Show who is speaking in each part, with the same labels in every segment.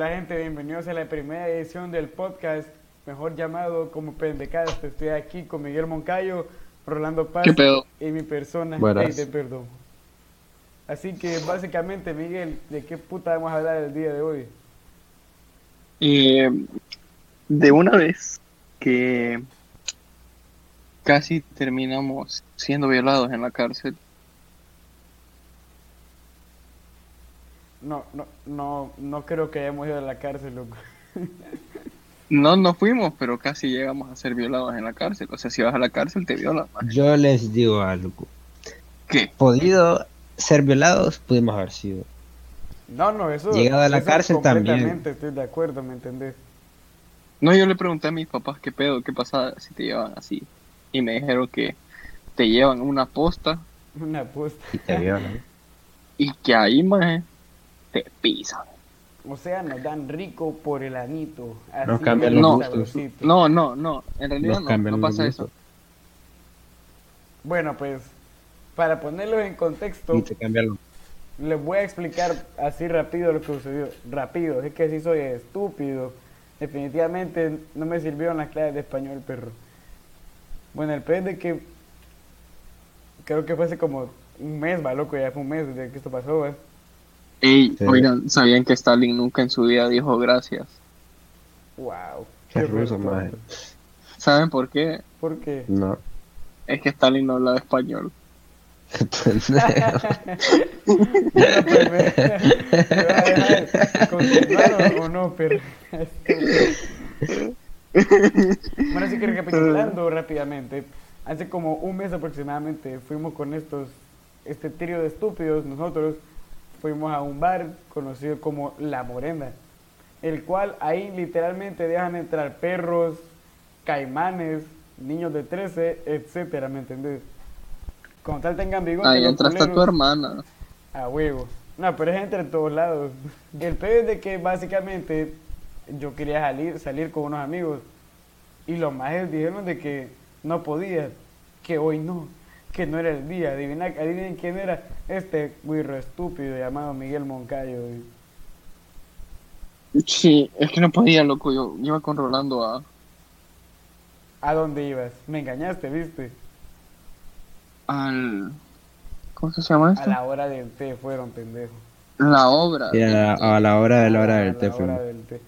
Speaker 1: Hola gente, bienvenidos a la primera edición del podcast, mejor llamado como Pendecadas. Estoy aquí con Miguel Moncayo, Rolando Paz y mi persona,
Speaker 2: Buenas.
Speaker 1: Perdón. Así que básicamente, Miguel, ¿de qué puta vamos a hablar el día de hoy?
Speaker 3: Eh, de una vez que casi terminamos siendo violados en la cárcel.
Speaker 1: No, no, no, no creo que hayamos ido a la cárcel, loco.
Speaker 3: No, no fuimos, pero casi llegamos a ser violados en la cárcel. O sea, si vas a la cárcel te violan.
Speaker 2: Yo les digo algo.
Speaker 3: ¿Qué?
Speaker 2: Podido ser violados, pudimos haber sido.
Speaker 1: No, no, eso.
Speaker 2: Llegado a la cárcel también.
Speaker 1: Estoy de acuerdo, ¿me entendés?
Speaker 3: No, yo le pregunté a mis papás qué pedo, qué pasa si te llevan así. Y me dijeron que te llevan una posta
Speaker 1: Una posta.
Speaker 2: Y te violan.
Speaker 3: y que ahí, más te pisan.
Speaker 1: O sea, nos dan rico por el anito. Así
Speaker 2: Nos cambian
Speaker 3: los
Speaker 2: gustos.
Speaker 1: sabrosito.
Speaker 3: No, no, no. En realidad
Speaker 2: Nos
Speaker 3: no,
Speaker 2: cambian
Speaker 3: no
Speaker 2: los
Speaker 3: pasa
Speaker 2: gustos.
Speaker 3: eso.
Speaker 1: Bueno, pues, para ponerlos en contexto, les voy a explicar así rápido lo que sucedió. Rápido, es que sí soy estúpido. Definitivamente no me sirvieron las clases de español, perro. Bueno, el pez de que creo que fue hace como un mes, va loco, ya fue un mes desde que esto pasó, ¿eh?
Speaker 3: Ey,
Speaker 2: Sí.
Speaker 3: oigan, ¿sabían que Stalin nunca en su vida dijo gracias?
Speaker 1: Wow.
Speaker 2: Qué ruso, maje.
Speaker 3: ¿Saben por qué?
Speaker 1: ¿Por qué?
Speaker 2: No.
Speaker 3: Es que Stalin no hablaba español.
Speaker 1: O no, pero... Bueno, así que recapitulando rápidamente, hace como un mes aproximadamente fuimos con estos, este trío de estúpidos, nosotros fuimos a un bar conocido como La Morena, el cual ahí literalmente dejan entrar perros, caimanes, niños de 13, etcétera, ¿me entendés? Como tal tengan bigote.
Speaker 3: Ahí entraste a tu hermana.
Speaker 1: a huevo. No, pero es entre todos lados. El peor es de que básicamente yo quería salir, salir con unos amigos. Y los majes dijeron de que no podía, que hoy no, que no era el día. Adivina, adivinen quién era este güiro estúpido llamado Miguel Moncayo.
Speaker 3: Sí, es que no podía, loco. Yo iba con Rolando a.
Speaker 1: ¿A dónde ibas? Me engañaste, ¿viste?
Speaker 3: al. ¿Cómo se llama
Speaker 1: A
Speaker 3: esto?
Speaker 1: la hora del té fueron, pendejo.
Speaker 3: La obra.
Speaker 2: A la, a la hora de la hora
Speaker 1: A
Speaker 2: del
Speaker 1: la
Speaker 2: té
Speaker 1: hora
Speaker 2: fuimos.
Speaker 1: del té.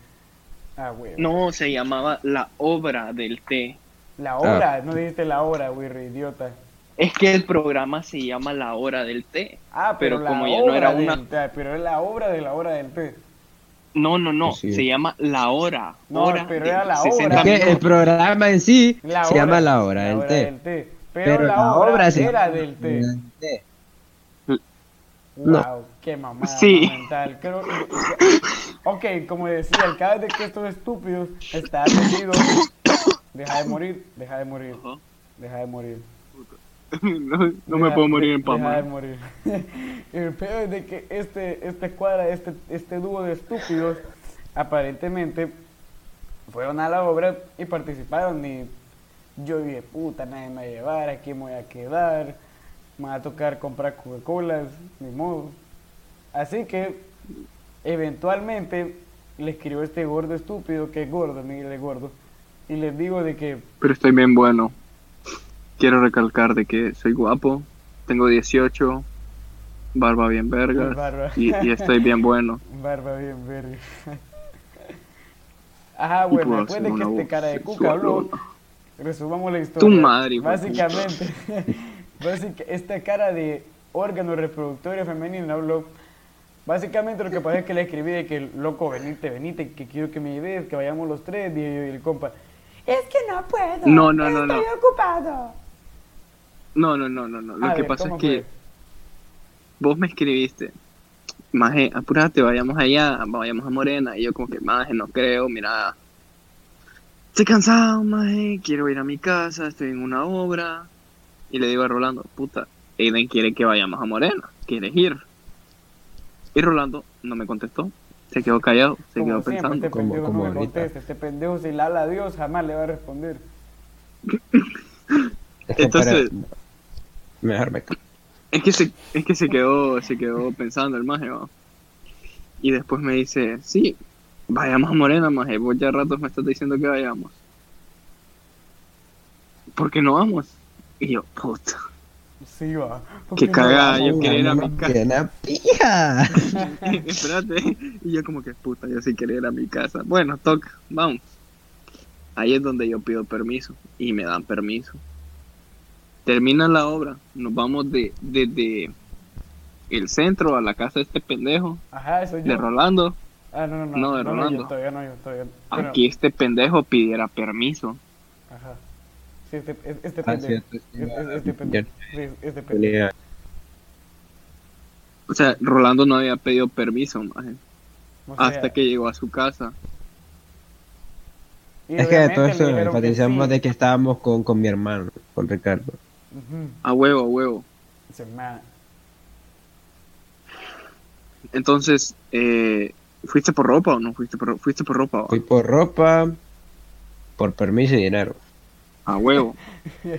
Speaker 1: Ah.
Speaker 3: No, se llamaba La obra del té.
Speaker 1: La hora, no dijiste la hora, güiro, idiota.
Speaker 3: Es que el programa se llama La hora del té.
Speaker 1: Ah, pero,
Speaker 3: Pero
Speaker 1: la
Speaker 3: como ya no era una-
Speaker 1: té, pero es la obra de la hora del té.
Speaker 3: No, no, no.
Speaker 2: Sí.
Speaker 3: Se llama La hora.
Speaker 1: No,
Speaker 3: hora
Speaker 1: pero era la
Speaker 3: 60
Speaker 1: obra.
Speaker 2: Es que el programa en sí
Speaker 1: La
Speaker 2: se
Speaker 1: hora-
Speaker 2: llama la hora del
Speaker 1: hora
Speaker 2: té.
Speaker 1: del té. Pero, la, obra, era del té.
Speaker 2: té.
Speaker 1: Wow,
Speaker 2: No.
Speaker 1: qué mamada
Speaker 3: Sí.
Speaker 1: mental. Creo ok, como decía, el caso de que estos estúpidos estaban metidos. Deja de morir, deja de morir, deja de morir.
Speaker 3: no, no me puedo morir
Speaker 1: de-
Speaker 3: en paz,
Speaker 1: morir. el peor es de que este, este cuadra, este, este dúo de estúpidos, aparentemente fueron a la obra y participaron. Y yo dije, puta, nadie me va a llevar, aquí me voy a quedar, me va a tocar comprar Coca-Colas, ni modo. Así que, eventualmente, le escribo a este gordo estúpido, que es gordo, Miguel es gordo, y les digo de que
Speaker 3: Pero estoy bien bueno. Quiero recalcar de que soy guapo, tengo 18, barba bien verga
Speaker 1: Barba.
Speaker 3: y, y estoy bien bueno.
Speaker 1: Barba bien verga. Ajá, bueno, después de que este cara de cuca habló, resumamos la historia.
Speaker 3: Tu madre,
Speaker 1: Básicamente, básica- esta cara de órgano reproductorio femenino habló. Básicamente lo que pasa es que le escribí de que, loco, venite, venite, que quiero que me lleves, que vayamos los tres, y el compa. Es que no puedo.
Speaker 3: No, no, no, no.
Speaker 1: Estoy ocupado.
Speaker 3: No, no, no, no, no. Lo
Speaker 1: A
Speaker 3: que
Speaker 1: ver,
Speaker 3: pasa es
Speaker 1: ¿cómo
Speaker 3: que
Speaker 1: fue?
Speaker 3: vos me escribiste, Maje, apúrate, vayamos allá, vayamos a Morena. Y yo como que, Maje, no creo, mira. Estoy cansado, Maje, quiero ir a mi casa, estoy en una obra. Y le digo a Rolando, puta, Aiden quiere que vayamos a Morena, ¿quieres ir? Y Rolando no me contestó, se quedó callado, se
Speaker 1: Como
Speaker 3: quedó
Speaker 1: siempre,
Speaker 3: pensando.
Speaker 1: este
Speaker 2: Como-
Speaker 1: pendejo
Speaker 2: como
Speaker 1: no me
Speaker 2: ahorita.
Speaker 1: contesta. Este pendejo, si le habla a Dios, jamás le va a responder.
Speaker 3: Entonces-
Speaker 2: para- Mejor me callo.
Speaker 3: Es que se, es que se quedó, se quedó pensando el maje, ¿va? Y después me dice, sí, vayamos a Morena, maje. Vos ya ratos me estás diciendo que vayamos. ¿Por qué no vamos? Y yo, puta.
Speaker 1: Sí, va. ¿Por
Speaker 3: Qué
Speaker 1: no
Speaker 3: cagada, yo quería ir a mi casa.
Speaker 2: buena pija.
Speaker 3: Espérate. Y yo como que, puta, yo sí quería ir a mi casa. Bueno, toca, vamos. Ahí es donde yo pido permiso. Y me dan permiso. Termina la obra. Nos vamos de desde el centro a la casa de este pendejo.
Speaker 1: Ajá, eso yo.
Speaker 3: De Rolando.
Speaker 1: Ah, no, no, no.
Speaker 3: No, de
Speaker 1: yo,
Speaker 3: Rolando.
Speaker 1: todavía no, yo todavía no. Bueno,
Speaker 3: Aquí este pendejo pidiera permiso.
Speaker 1: Ajá. Sí, este, pendejo. Este, este pendejo. Sí, este pendejo.
Speaker 3: O sea, Rolando no había pedido permiso, maje,
Speaker 1: O sea,
Speaker 3: hasta que llegó a su casa.
Speaker 1: y
Speaker 2: Es que de todo eso enfatizamos
Speaker 1: sí.
Speaker 2: de que estábamos con, con mi hermano, con Ricardo.
Speaker 3: A huevo, a huevo.
Speaker 1: Se me-
Speaker 3: Entonces, eh, ¿fuiste por ropa o no fuiste por, fuiste por ropa?
Speaker 2: Fui por ropa, por permiso y dinero.
Speaker 3: A huevo.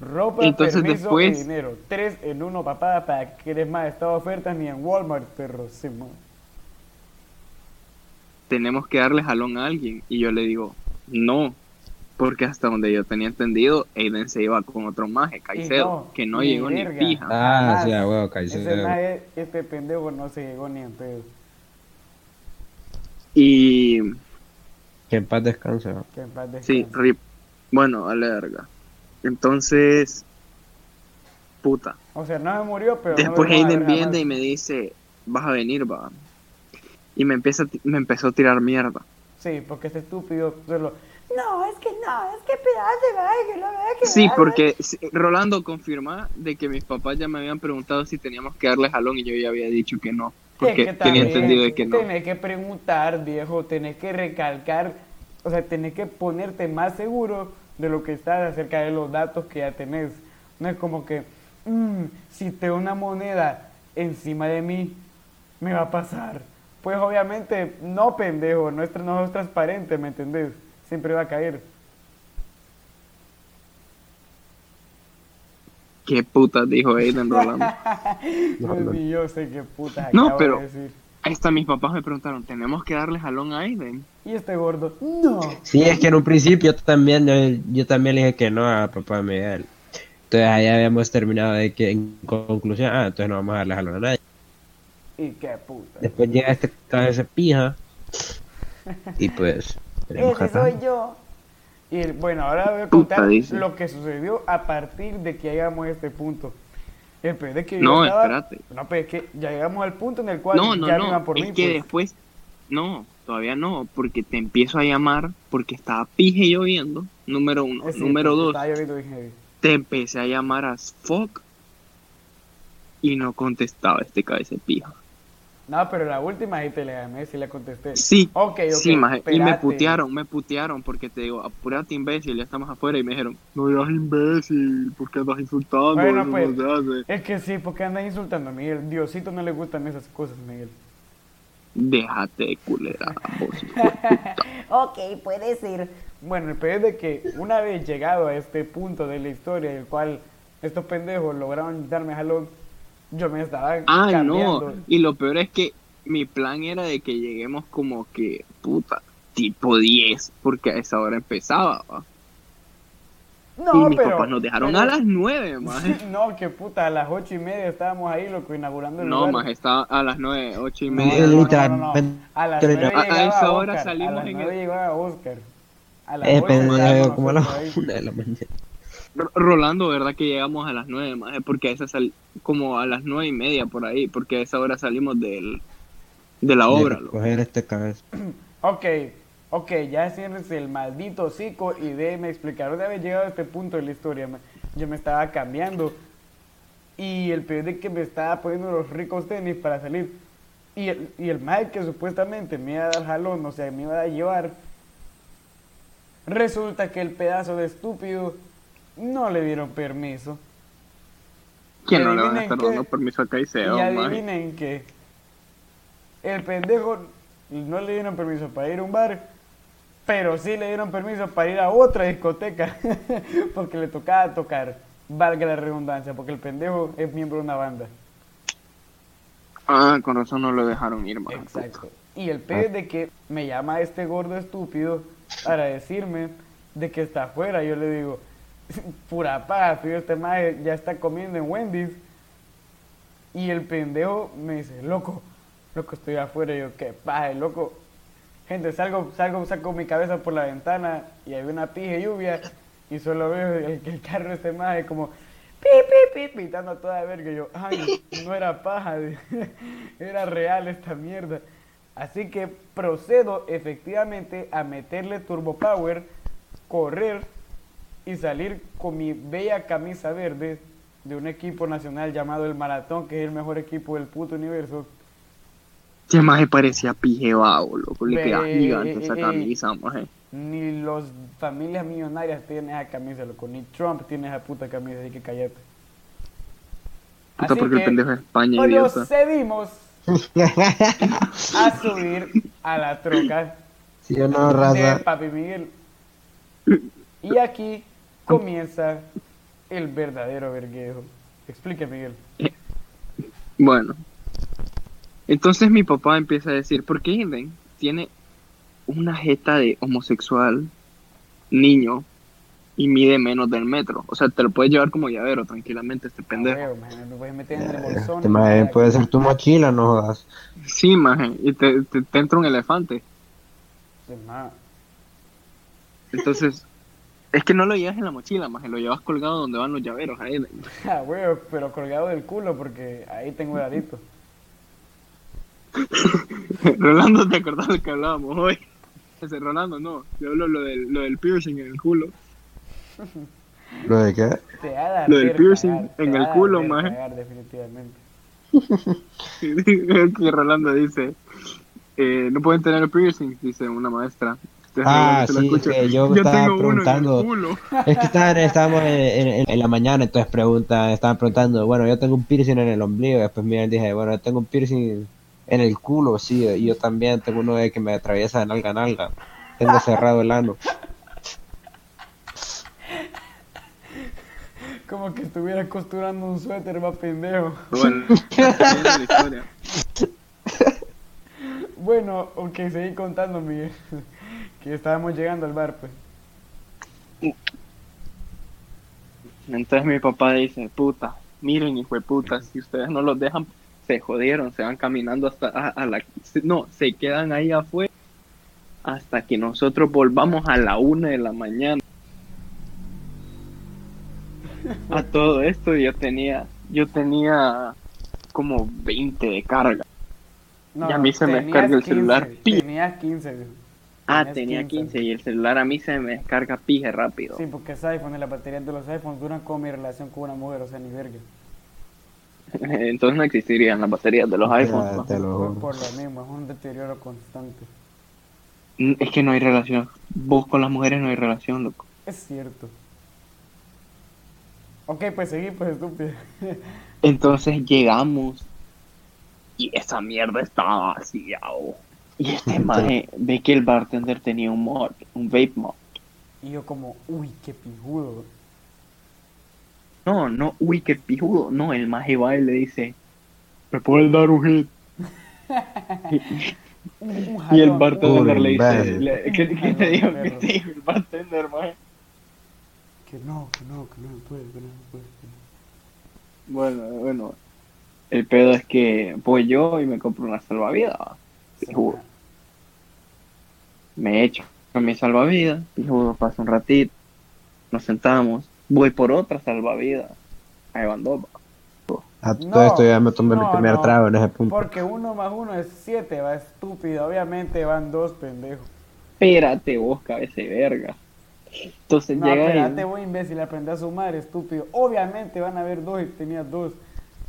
Speaker 1: Ropa,
Speaker 3: Entonces
Speaker 1: permiso
Speaker 3: después-
Speaker 1: y dinero. Tres en uno, papá, para que eres más. Esta oferta ni en Walmart, perro. Sí, mo.
Speaker 3: Tenemos que darle jalón a alguien. Y yo le digo, no. Porque hasta donde yo tenía entendido, Aiden se iba con otro maje, Caicedo,
Speaker 1: no,
Speaker 3: que no llegó ni pija.
Speaker 2: Ah,
Speaker 1: Jamás.
Speaker 2: sí, a huevo,
Speaker 1: Ese
Speaker 2: Caicedo.
Speaker 1: maje, este pendejo no se llegó ni en pedo.
Speaker 3: Y
Speaker 2: Que en paz descansa.
Speaker 1: Que en paz
Speaker 3: sí,
Speaker 1: descanse.
Speaker 3: rip. Bueno, a la verga. Entonces, puta.
Speaker 1: O sea, no se murió, pero. no
Speaker 3: Después
Speaker 1: a
Speaker 3: Aiden viene y me dice, vas a venir, va. Y me empieza, me empezó a tirar mierda.
Speaker 1: Sí, porque este estúpido solo. No, es que no, es que me que
Speaker 3: Sí,
Speaker 1: nada".
Speaker 3: porque sí, Rolando confirma de que mis papás ya me habían preguntado si teníamos que darle jalón y yo ya había dicho que no. Porque
Speaker 1: Es que
Speaker 3: tenía entendido de que no.
Speaker 1: Tenés que preguntar, viejo, tenés que recalcar, o sea, tenés que ponerte más seguro de lo que estás acerca de los datos que ya tenés. No es como que, "Mm, si tengo una moneda encima de mí, me va a pasar. Pues obviamente, no, pendejo, no es, no es transparente, ¿me entendés? Siempre va a caer.
Speaker 3: ¿Qué putas dijo Aiden Rolando?
Speaker 2: No,
Speaker 1: Pues yo sé qué putas
Speaker 3: No, pero-
Speaker 1: de decir.
Speaker 3: Hasta mis papás me preguntaron, ¿tenemos que darle jalón a Aiden?
Speaker 1: Y este gordo, no.
Speaker 2: Sí, es que en un principio yo también, yo, también le dije que no a papá de Miguel. Entonces ahí habíamos terminado de que en conclusión, ah, entonces no vamos a darle jalón a nadie.
Speaker 1: Y qué puta.
Speaker 2: Después llega este cabeza pija y pues
Speaker 1: Ese soy yo. Y bueno, ahora voy a contar lo que sucedió a partir de que llegamos a este punto. El peor es que yo
Speaker 3: No,
Speaker 1: estaba-
Speaker 3: espérate.
Speaker 1: No, pero es que ya llegamos al punto en el cual
Speaker 3: No, no,
Speaker 1: ya no iban por
Speaker 3: es
Speaker 1: mí.
Speaker 3: que
Speaker 1: pues.
Speaker 3: después, no, todavía no, porque te empiezo a llamar porque estaba pije lloviendo, número uno.
Speaker 1: Es cierto,
Speaker 3: número dos,
Speaker 1: estaba lloviendo
Speaker 3: te empecé a llamar a fuck y no contestaba este cabeza de pija.
Speaker 1: No, pero la última sí te le llamé, sí le contesté.
Speaker 3: Sí,
Speaker 1: Ok, ok.
Speaker 3: sí, maje, y me putearon, me putearon porque te digo, apurate imbécil, ya estamos afuera y me dijeron, no digas imbécil, porque andas insultando,
Speaker 1: Bueno,
Speaker 3: eso
Speaker 1: pues.
Speaker 3: no se hace".
Speaker 1: Es que sí, porque andas insultando a Miguel. Diosito no le gustan esas cosas, Miguel.
Speaker 3: Déjate de culera, vos.
Speaker 1: Ok, puede ser. Bueno, el peor es de que una vez llegado a este punto de la historia, en el cual estos pendejos lograron darme jalón, yo me estaba
Speaker 3: Ah,
Speaker 1: cambiando.
Speaker 3: no. Y lo peor es que mi plan era de que lleguemos como que, puta, tipo 10, porque a esa hora empezaba, ¿va?
Speaker 1: No,
Speaker 3: y mis
Speaker 1: pero-
Speaker 3: papás nos dejaron
Speaker 1: pero-
Speaker 3: a las 9, maje.
Speaker 1: No, que puta, a las ocho y media estábamos ahí, loco, inaugurando el
Speaker 3: No,
Speaker 1: lugar.
Speaker 3: maje, estaba a las 9, 8 y media.
Speaker 1: no, no, no, no. A las
Speaker 2: Pero-
Speaker 1: nueve
Speaker 3: a- a esa hora
Speaker 1: Oscar,
Speaker 3: salimos
Speaker 1: a las
Speaker 3: en
Speaker 1: nueve
Speaker 3: el-
Speaker 1: llegaba Oscar. A las
Speaker 2: Eh,
Speaker 1: ocho
Speaker 2: pero ya
Speaker 1: estábamos
Speaker 2: como a las de la mañana.
Speaker 3: Rolando, ¿verdad que llegamos a las 9, maje? Porque a esa sal como a las 9 y media por ahí, porque a esa hora salimos del, de la obra,
Speaker 2: De. Coger este cabeza.
Speaker 1: Ok, ok, ya cierres el maldito hocico y déjeme explicar. Una vez llegado a este punto de la historia, yo me estaba cambiando y el peor de que me estaba poniendo los ricos tenis para salir. Y el, y el Mike que supuestamente me iba a dar jalón, o sea, me iba a llevar, resulta que el pedazo de estúpido no le dieron permiso.
Speaker 3: ¿Quién no le van a estar dando permiso a Caicedo,
Speaker 1: Y adivinen que el pendejo no le dieron permiso para ir a un bar, pero sí le dieron permiso para ir a otra discoteca, porque le tocaba tocar, valga la redundancia, porque el pendejo es miembro de una banda.
Speaker 3: Ah, con razón no lo dejaron ir.
Speaker 1: Exacto. Y el pez de que me llama este gordo estúpido para decirme de que está afuera. Yo le digo, pura paz, tío, este madre ya está comiendo en Wendy's. Y el pendejo me dice, loco, loco, estoy afuera. Yo, qué paja, loco. Gente, salgo, salgo, saco mi cabeza por la ventana y hay una pija lluvia. Y solo veo el, el carro este madre como, pi, pi, pi, pitando a toda verga. Yo, ay, no era paja, era real esta mierda. Así que procedo efectivamente a meterle turbo power, correr y salir con mi bella camisa verde de un equipo nacional llamado el Maratón, que es el mejor equipo del puto universo.
Speaker 3: Ese maje parecía pije vago, loco. Le queda gigante esa
Speaker 1: eh, eh,
Speaker 3: camisa, maje.
Speaker 1: Ni los familias millonarias tienen esa camisa, loco. Ni Trump tiene esa puta camisa, así que cállate.
Speaker 3: Puta,
Speaker 1: Así
Speaker 3: porque el
Speaker 1: que
Speaker 3: pendejo es España, idiota.
Speaker 1: procedimos a subir a la troca
Speaker 2: ¿Sí no,
Speaker 1: de
Speaker 2: raza?
Speaker 1: Papi Miguel. Y aquí comienza el verdadero verguejo. Explique, Miguel.
Speaker 3: Bueno. Entonces mi papá empieza a decir, ¿por qué Eden tiene una jeta de homosexual niño y mide menos del metro? O sea, te lo puedes llevar como llavero tranquilamente este pendejo.
Speaker 1: Ah, huevo, man, me voy a meter en el bolsón.
Speaker 2: Este maje puede ser tu mochila, no jodas.
Speaker 3: Sí, maje, y te, te, te entra un elefante. Entonces, es que no lo llevas en la mochila, maje, lo llevas colgado donde van los llaveros a Eden.
Speaker 1: Ah, huevo, pero colgado del culo porque ahí tengo el adito.
Speaker 3: Rolando, ¿te acordás de lo que hablábamos hoy? Ese Rolando, no, yo hablo lo del, lo del piercing en el culo.
Speaker 2: ¿Lo de qué?
Speaker 1: Te ha de
Speaker 3: Lo del piercing
Speaker 1: cagar,
Speaker 3: en el culo,
Speaker 1: cagar, definitivamente.
Speaker 3: que Rolando dice, eh, no pueden tener piercing, dice una maestra.
Speaker 2: Ah, sí, que yo estaba
Speaker 3: en el
Speaker 2: preguntando.
Speaker 3: culo".
Speaker 2: Es que estaban, estábamos en, en- en la mañana, entonces preguntan, estaban preguntando, bueno, yo tengo un piercing en el ombligo, y después Miguel dije, bueno, yo tengo un piercing en el culo, sí, y yo también tengo uno de que me atraviesa de nalga a nalga. Tengo cerrado el ano.
Speaker 1: Como que estuviera costurando un suéter, va pendejo.
Speaker 3: Bueno, siguiendo la historia.
Speaker 1: Bueno, ok, seguí contando, Miguel. Que estábamos llegando al bar, pues.
Speaker 3: Entonces mi papá dice, puta, miren hijo de puta, si ustedes no los dejan, se jodieron, se van caminando hasta a, a la... No, se quedan ahí afuera hasta que nosotros volvamos a la una de la mañana. A todo esto yo tenía, yo tenía como 20 de carga.
Speaker 1: No,
Speaker 3: Y a mí se me descarga el celular,
Speaker 1: 15,
Speaker 3: pi.
Speaker 1: Tenías 15, güey.
Speaker 3: Ah, tenía
Speaker 1: 15.
Speaker 3: 15 y el celular a mí se me descarga pije rápido.
Speaker 1: Sí, porque es iPhone y las baterías de los iPhones duran como mi relación con una mujer, o sea, ni verga.
Speaker 3: Entonces no existirían las baterías de los
Speaker 2: Ya,
Speaker 3: iPhones. ¿no?
Speaker 2: te lo
Speaker 1: Por, lo mismo, es un deterioro constante.
Speaker 3: Mm, Es que no hay relación. Vos con las mujeres no hay relación, loco.
Speaker 1: Es cierto. Ok, pues seguí, pues estúpido.
Speaker 3: Entonces llegamos y esa mierda estaba vaciado. Y este maje ve que el bartender tenía un mod, un vape mod.
Speaker 1: Y yo como, uy, qué pijudo.
Speaker 3: No, no, uy, qué pijudo. No, el maje va y le dice, ¿me puedes dar un hit?
Speaker 1: Un,
Speaker 3: Y el bartender
Speaker 2: Uy,
Speaker 3: le dice, le- ¿qué, qué
Speaker 1: Jalón,
Speaker 3: te dijo? ¿Qué
Speaker 1: perro.
Speaker 3: te dijo el bartender, maje?
Speaker 1: Que no, que no, que no puede, que no puede. que no.
Speaker 3: Bueno, bueno. El pedo es que voy yo y me compro una salvavidas. Pijudo. Me echo con mi salvavidas, pijudo, pasa un ratito, nos sentamos, voy por otra salvavidas. Ahí van dos.
Speaker 2: A todo
Speaker 1: No,
Speaker 2: esto ya me tomé
Speaker 1: no,
Speaker 2: mi primer
Speaker 1: no.
Speaker 2: trago en ese punto.
Speaker 1: Porque uno más uno es siete, va estúpido. Obviamente van dos pendejos.
Speaker 3: Espérate vos, cabeza de verga. Entonces
Speaker 1: No,
Speaker 3: llega
Speaker 1: espérate,
Speaker 3: él,
Speaker 1: voy imbécil, aprende a sumar, estúpido. Obviamente van a haber dos y tenías dos.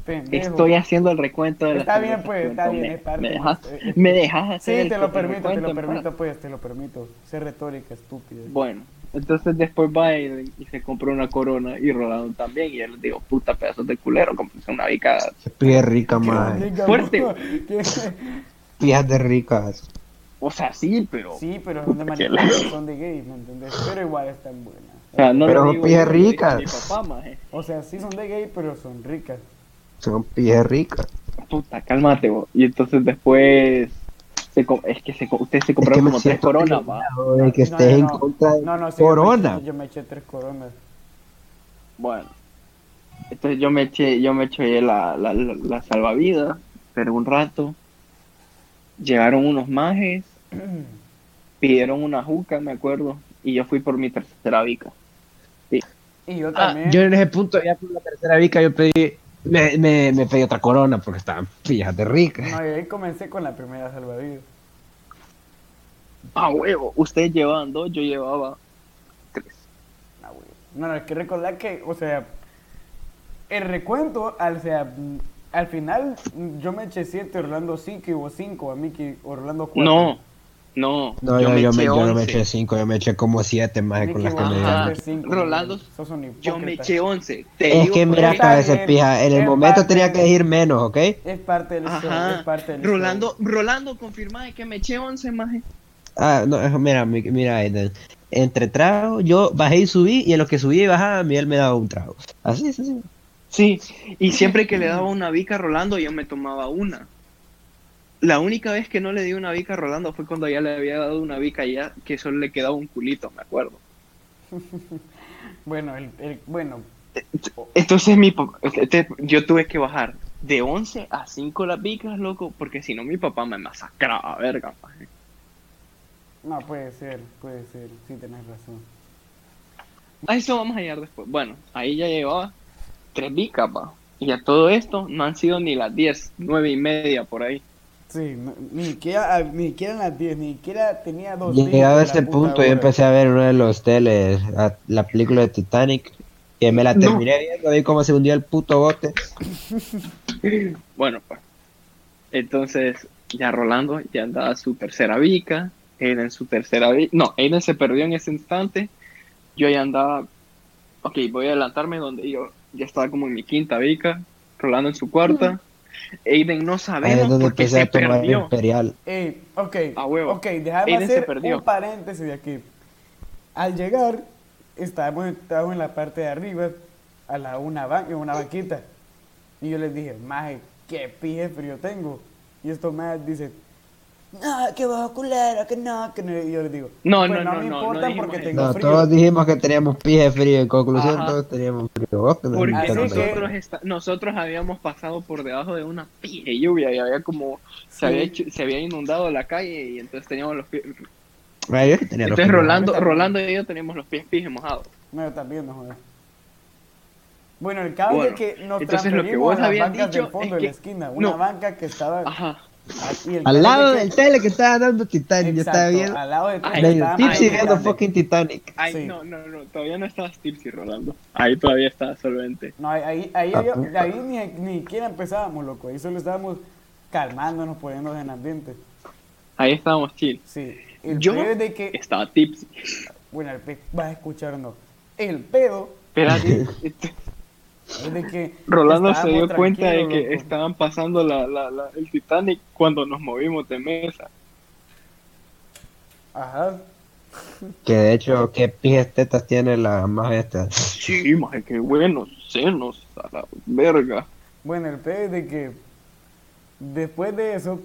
Speaker 1: Pendejo.
Speaker 3: estoy haciendo el recuento de las
Speaker 1: Está bien, pues, está bien, es parte.
Speaker 3: ¿Me dejas, me dejas hacer
Speaker 1: Sí,
Speaker 3: el
Speaker 1: te lo permito, te lo permito,
Speaker 3: paz?
Speaker 1: pues, te lo permito. Ser retórica, estúpida.
Speaker 3: Bueno, entonces después va y, y se compró una corona y Rolando también. Y yo les digo, puta pedazos de culero, como una bicada.
Speaker 2: Qué pie rica, madre.
Speaker 3: Fuerte.
Speaker 2: Pijas de ricas.
Speaker 3: O sea, sí, pero.
Speaker 1: Sí, pero son de maricones, son de gay, ¿me entendés? Pero igual están buenas.
Speaker 3: O sea, no
Speaker 2: Pero
Speaker 3: lo digo
Speaker 2: pija
Speaker 3: yo, lo dice
Speaker 2: rica.
Speaker 3: Mi papá.
Speaker 1: O sea, sí son de gay, pero son ricas.
Speaker 2: Son pijas ricas.
Speaker 3: Puta, cálmate vos. Y entonces después Se es que se, co- ustedes se
Speaker 2: Es que
Speaker 3: compraron como tres coronas, va.
Speaker 2: de que
Speaker 1: No,
Speaker 2: estés
Speaker 1: no,
Speaker 2: en
Speaker 1: no.
Speaker 2: contra de
Speaker 1: No, no, sí, yo me
Speaker 2: Corona.
Speaker 1: eché- Yo me eché tres coronas.
Speaker 3: Bueno, entonces yo me eché, yo me eché la, la, la, la salvavidas, pero un rato llegaron unos majes, pidieron una juca, me acuerdo, y yo fui por mi tercera vica.
Speaker 1: Y yo
Speaker 2: Ah,
Speaker 1: también.
Speaker 2: yo en ese punto, ya por la tercera vica, yo pedí, me, me, me pedí otra corona porque estaban fíjate ricas.
Speaker 1: No, y ahí comencé con la primera salvavidas.
Speaker 3: Ah, huevo, ustedes llevaban dos, yo llevaba tres.
Speaker 1: No, güey. No, no, hay que recordar que, o sea, el recuento, al, sea, mm, al final yo me eché siete, Orlando cinco y vos cinco, a mí que Orlando cuatro.
Speaker 3: No, no,
Speaker 2: No, yo, yo, me, yo no me
Speaker 3: 11.
Speaker 2: eché cinco, yo me eché como siete más
Speaker 1: Miki,
Speaker 2: con las que me dieron.
Speaker 3: Rolando, Yo me eché once. Te
Speaker 2: Es
Speaker 3: digo
Speaker 2: que mira, cabeza pija, en el momento tenía que decir menos, ¿ok?
Speaker 1: Es parte del show, es parte del.
Speaker 3: Rolando, Rolando, confirma que me eché once, maje.
Speaker 2: Ah, no, mira, mi- mira, Aiden. Entre tragos, yo bajé y subí, y en lo que subí y bajaba, Miguel me daba un trago. Así así.
Speaker 3: Sí, y siempre que le daba una bica a Rolando, yo me tomaba una. La única vez que no le di una bica a Rolando fue cuando ya le había dado una bica ya que solo le quedaba un culito, me acuerdo.
Speaker 1: Bueno, el, el- bueno,
Speaker 3: Entonces mi este- yo tuve que bajar de 11 a 5 las bicas, loco, porque si no mi papá me masacraba, verga.
Speaker 1: no puede ser, puede ser, sí tenés razón.
Speaker 3: A eso vamos a llegar después. Bueno, ahí ya llevaba tres bicas, pa. Y a todo esto no han sido ni las 10, 9 y media por ahí.
Speaker 1: Sí, no- ni siquiera, ni siquiera en las 10, ni siquiera tenía dos
Speaker 2: Llegado a ese punto, yo empecé a ver uno de los teles, a- la película de Titanic, que me la
Speaker 3: No.
Speaker 2: terminé viendo, vi cómo se hundió el puto bote.
Speaker 3: Bueno, pues. Entonces, ya Rolando ya andaba su tercera bica. Aiden su tercera bica. No, Aiden se perdió en ese instante. Yo ya andaba. Ok, voy a adelantarme donde yo ya estaba como en mi quinta bica. Rolando en su cuarta. Aiden no sabemos
Speaker 2: donde
Speaker 3: porque
Speaker 2: empecé
Speaker 3: se
Speaker 2: a tomar
Speaker 3: perdió.
Speaker 2: Imperial.
Speaker 1: Ey, ok,
Speaker 3: A huevo.
Speaker 1: ok, déjame
Speaker 3: Aiden
Speaker 1: hacer un paréntesis de aquí. Al llegar, estábamos, estábamos en la parte de arriba, a la una ban- en una banquita. Y yo les dije, maje, qué pije frío tengo. Y estos majes dicen, no, que bajo culera, que no, que no. Y yo les digo,
Speaker 3: No,
Speaker 1: pues
Speaker 3: no, no,
Speaker 1: me
Speaker 3: no,
Speaker 1: importa
Speaker 3: no
Speaker 1: porque tengo
Speaker 2: No,
Speaker 1: frío.
Speaker 2: todos dijimos que teníamos pije frío, en conclusión
Speaker 3: Ajá.
Speaker 2: todos teníamos frío. Vos que
Speaker 3: Porque
Speaker 1: que-
Speaker 3: nosotros, esta- nosotros habíamos pasado por debajo de una pija de lluvia y había como. Se,
Speaker 1: Sí.
Speaker 3: había hecho- se había inundado la calle y entonces teníamos los pies.
Speaker 2: Ay, yo que tenía los
Speaker 3: Entonces. Rolando,
Speaker 1: también.
Speaker 3: Rolando y yo teníamos los pies pijes mojados.
Speaker 1: No, yo también, no joder. Bueno, el caso
Speaker 3: Bueno,
Speaker 1: es que nos
Speaker 3: entonces lo que vos
Speaker 1: a las
Speaker 3: habías
Speaker 1: bancas
Speaker 3: dicho
Speaker 1: del fondo
Speaker 3: es
Speaker 1: de la
Speaker 3: que-
Speaker 1: esquina. Una
Speaker 3: no.
Speaker 1: banca que estaba
Speaker 3: Ajá.
Speaker 2: Al lado
Speaker 1: es
Speaker 2: del
Speaker 1: que-
Speaker 2: tele que estaba dando Titanic, yo estaba viendo.
Speaker 1: al lado de
Speaker 3: Ay,
Speaker 2: Medio
Speaker 1: estábamos
Speaker 2: tipsy viendo fucking Titanic.
Speaker 3: Ay,
Speaker 1: Sí.
Speaker 3: no, no, no, todavía no estabas tipsy, Rolando. Ahí todavía estaba solvente.
Speaker 1: No, ahí, ahí, ahí,
Speaker 2: Ah,
Speaker 1: ahí ni, ni siquiera empezábamos, loco. Ahí solo estábamos calmándonos, poniéndonos en ambiente.
Speaker 3: Ahí estábamos chill.
Speaker 1: Sí. El
Speaker 3: Yo
Speaker 1: pedo es de que,
Speaker 3: estaba tipsy.
Speaker 1: bueno, el pe- vas a escuchar o no. El pedo
Speaker 3: Espérate.
Speaker 1: es de que
Speaker 3: Rolando se dio cuenta de que
Speaker 1: loco.
Speaker 3: estaban pasando la, la, la- el Titanic cuando nos movimos de mesa.
Speaker 1: Ajá.
Speaker 2: Que de hecho, qué pijes tetas tiene la más esta.
Speaker 3: Sí, maje, qué buenos senos a la verga.
Speaker 1: Bueno, el pedo es de que después de eso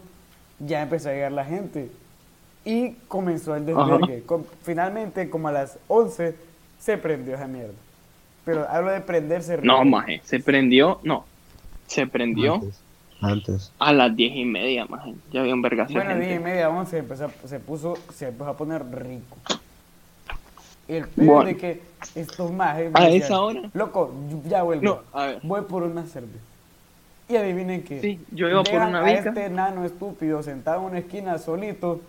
Speaker 1: ya empezó a llegar la gente y comenzó el desvergue. Finalmente, como a las 11, se prendió esa mierda. Pero hablo de prenderse.
Speaker 3: No, maje, se prendió, no, se prendió
Speaker 2: Antes. Antes.
Speaker 3: a las diez y media, maje. Ya había un vergazo
Speaker 1: Bueno,
Speaker 3: gente.
Speaker 1: 10 y media, 11, empezó, a- se, puso, se empezó a poner rico. El pedo
Speaker 3: Bueno.
Speaker 1: de que estos majes.
Speaker 3: A
Speaker 1: decían,
Speaker 3: esa hora.
Speaker 1: Loco, ya vuelvo.
Speaker 3: No, a ver.
Speaker 1: Voy por una cerveza. Y adivinen qué.
Speaker 3: Sí, yo iba por una
Speaker 1: a
Speaker 3: bica.
Speaker 1: este enano estúpido sentado en una esquina solito.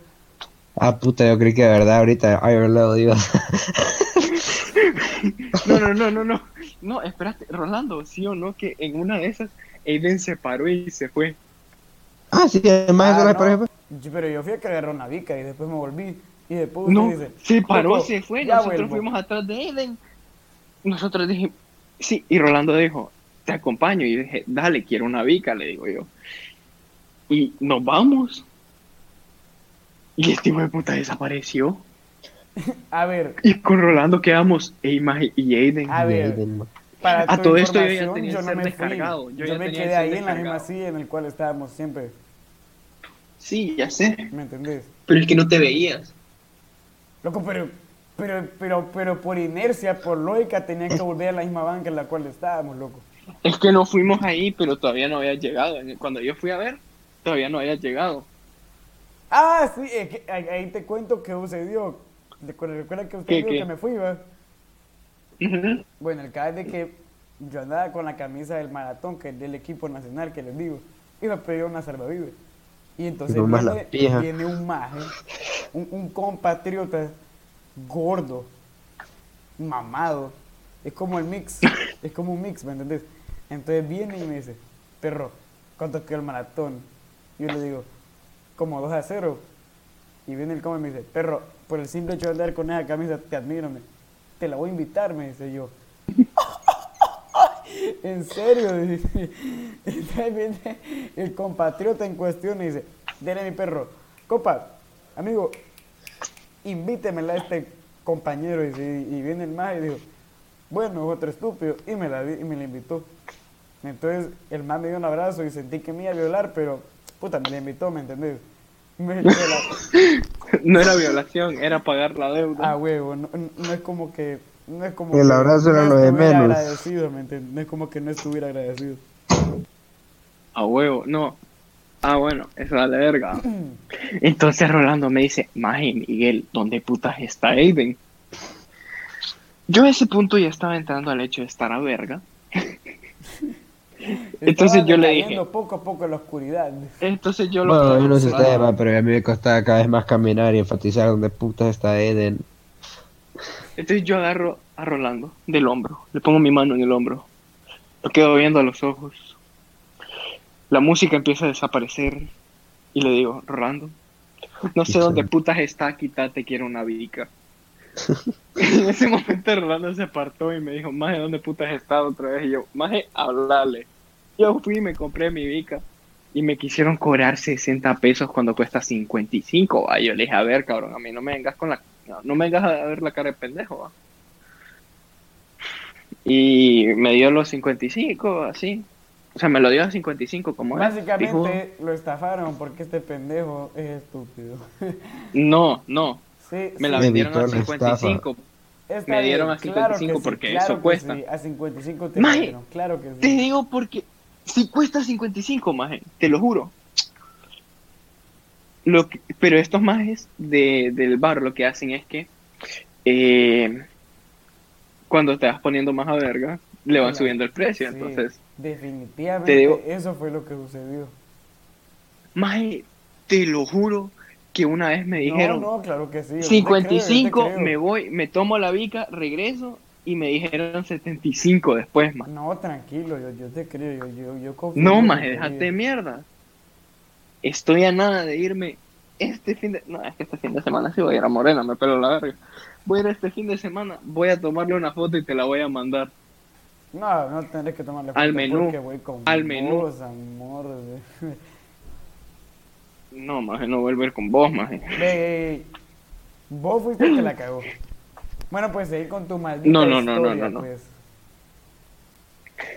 Speaker 2: Ah, puta, yo creí que de verdad ahorita Iron Leo iba.
Speaker 3: No, no, no, no, no. No, espérate, Rolando, sí o no, que en una de esas Aiden se paró y se fue.
Speaker 2: ah, sí, además
Speaker 1: Ah,
Speaker 2: la
Speaker 1: no.
Speaker 2: por ejemplo.
Speaker 1: Yo- Pero yo fui a que agarré una bica y después me volví. Y después
Speaker 3: No,
Speaker 1: dice,
Speaker 3: se paró,
Speaker 1: "Loco,
Speaker 3: se fue,
Speaker 1: ya
Speaker 3: nosotros
Speaker 1: vuelvo".
Speaker 3: fuimos atrás de Aiden. Nosotros dijimos, sí, y Rolando dijo, te acompaño. Y dije, dale, quiero una bica, le digo yo. Y nos vamos. Y este hijo de puta desapareció.
Speaker 1: A ver,
Speaker 3: Y con Rolando quedamos, Eymar y Aiden.
Speaker 1: a ver. Para
Speaker 3: A todo esto yo ya tenía
Speaker 1: yo no me fui.
Speaker 3: yo
Speaker 1: Yo,
Speaker 3: ya
Speaker 1: me quedé ahí en la misma silla en el cual estábamos siempre.
Speaker 3: Sí, ya sé.
Speaker 1: ¿Me entendés?
Speaker 3: Pero es que no te veías.
Speaker 1: Loco, pero, pero, pero, pero por inercia, por lógica, tenía que volver a la misma banca en la cual estábamos, loco.
Speaker 3: Es que no fuimos ahí, pero todavía no había llegado. Cuando yo fui a ver, todavía no había llegado.
Speaker 1: Ah, sí, es que ahí, ahí te cuento qué sucedió. Recuerda que usted
Speaker 3: ¿Qué,
Speaker 1: dijo
Speaker 3: qué?
Speaker 1: que me fui, ¿va?
Speaker 3: Ujú.
Speaker 1: Bueno, el caso es de que yo andaba con la camisa del maratón, que es del equipo nacional, que les digo, y me pedí una salvavidas. Y entonces viene, viene un maje, un, un compatriota gordo, mamado, es como el mix, es como un mix, ¿me entendés? Entonces viene y me dice, perro, ¿cuánto quedó el maratón? Y yo le digo, como 2 a 0. Y viene el como y me dice, perro, por el simple hecho de andar con esa camisa, te admiro, me- te la voy a invitar, me dice yo. en serio, dice. El compatriota en cuestión y dice, dele mi perro, copa, amigo, invítemela a este compañero. Y, viene el más y dijo, bueno, otro estúpido, y me la, y me la invitó. Entonces el man me dio un abrazo y sentí que me iba a violar, pero puta, me la invitó, ¿me entendés?
Speaker 3: No era violación, era pagar la
Speaker 1: Ah,
Speaker 3: deuda.
Speaker 1: huevo, no, no es como que. No es como
Speaker 2: El
Speaker 1: que
Speaker 2: abrazo era lo de menos.
Speaker 1: agradecido, ¿me? No es como que no estuviera agradecido.
Speaker 3: A huevo, no. Ah, bueno, eso la verga. Entonces Rolando me dice, Maje, Miguel, ¿dónde putas está Aiden? Yo a ese punto ya estaba entrando al hecho de estar a verga. Entonces yo le dije-
Speaker 1: poco a poco en la oscuridad.
Speaker 3: Entonces yo lo
Speaker 2: Bueno, yo no sé ustedes, pero a mí me costaba cada vez más caminar y enfatizar dónde putas está Eden.
Speaker 3: Entonces yo agarro a Rolando del hombro, le pongo mi mano en el hombro, lo quedo viendo a los ojos. La música empieza a desaparecer y le digo, Rolando, no sé dónde putas está, quítate, quiero una vica. en ese momento Rolando se apartó y me dijo, Maje, ¿dónde putas está otra vez? Y yo, Maje, hablale. Yo fui y me compré mi vica y me quisieron cobrar 60 pesos cuando cuesta 55. va. Yo le dije, a ver, cabrón, a mí no me vengas con la... No, no me vengas a ver la cara de pendejo, va. Y me dio los 55, así. O sea, me lo dio a 55, como es,
Speaker 1: Básicamente lo estafaron porque este pendejo es estúpido.
Speaker 3: No, no.
Speaker 1: Sí,
Speaker 3: Me
Speaker 1: sí,
Speaker 3: la
Speaker 2: Me
Speaker 3: vendieron a
Speaker 2: evitó la
Speaker 3: 55.
Speaker 1: está
Speaker 3: me dieron
Speaker 1: bien,
Speaker 3: a
Speaker 1: claro que
Speaker 3: 55
Speaker 1: sí,
Speaker 3: porque
Speaker 1: claro
Speaker 3: eso
Speaker 1: que
Speaker 3: cuesta.
Speaker 1: sí, a 55 te
Speaker 3: Maje,
Speaker 1: claro que
Speaker 3: Te
Speaker 1: sí.
Speaker 3: digo porque si cuesta 55, maje, te lo juro. Lo que- pero estos majes de, del bar lo que hacen es que eh, cuando te vas poniendo más a verga, le van
Speaker 1: Claro,
Speaker 3: subiendo el precio.
Speaker 1: sí,
Speaker 3: Entonces,
Speaker 1: definitivamente
Speaker 3: te digo-
Speaker 1: eso fue lo que sucedió.
Speaker 3: maje, te lo juro que una vez me dijeron
Speaker 1: no, no, claro que sí. yo te creo, yo te
Speaker 3: 55,
Speaker 1: creo.
Speaker 3: me voy, me tomo la vica, regreso y me dijeron 75 después, maje.
Speaker 1: No, tranquilo, yo, yo te creo, yo, yo, yo confío
Speaker 3: No,
Speaker 1: tu
Speaker 3: déjate de mierda. Estoy a nada de irme este fin de... No, es que este fin de semana sí voy a ir a Morena, me pelo la verga. Voy a ir este fin de semana, voy a tomarle una foto y te la voy a mandar.
Speaker 1: No, no tendré que tomarle
Speaker 3: Al
Speaker 1: foto
Speaker 3: menú,
Speaker 1: porque voy con
Speaker 3: al menú.
Speaker 1: amor. de-
Speaker 3: No, maje, no vuelvo a ir con vos, maje.
Speaker 1: Ve, vos fuiste el que la cagó. Bueno, pues seguir con tu maldita
Speaker 3: No, no, no, no, no, no.
Speaker 1: pues.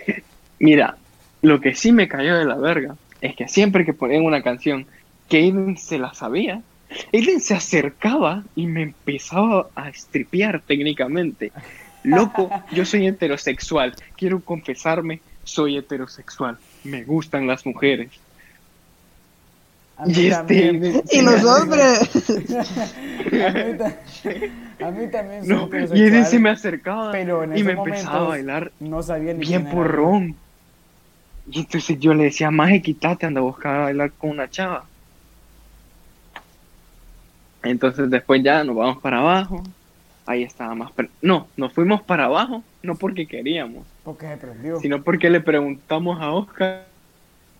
Speaker 3: Mira, lo que sí me cayó de la verga es que siempre que ponían una canción que Aiden se la sabía, Aiden se acercaba y me empezaba a estripear técnicamente. Loco, yo soy heterosexual, quiero confesarme, soy heterosexual, me gustan las mujeres.
Speaker 1: A mí
Speaker 3: Y este
Speaker 1: también.
Speaker 3: Aiden
Speaker 2: ¡Y hombres!
Speaker 1: a, mí ta- a mí también
Speaker 3: No, y Aiden se me acercaba
Speaker 1: pero en
Speaker 3: y me empezaba a bailar
Speaker 1: no sabía ni
Speaker 3: bien porrón. Y entonces yo le decía, más quítate, anda a buscar a bailar con una chava. Entonces después ya nos vamos para abajo. Ahí estaba más... No, nos fuimos para abajo, no porque queríamos,
Speaker 1: Porque se prendió.
Speaker 3: sino porque le preguntamos a Oscar,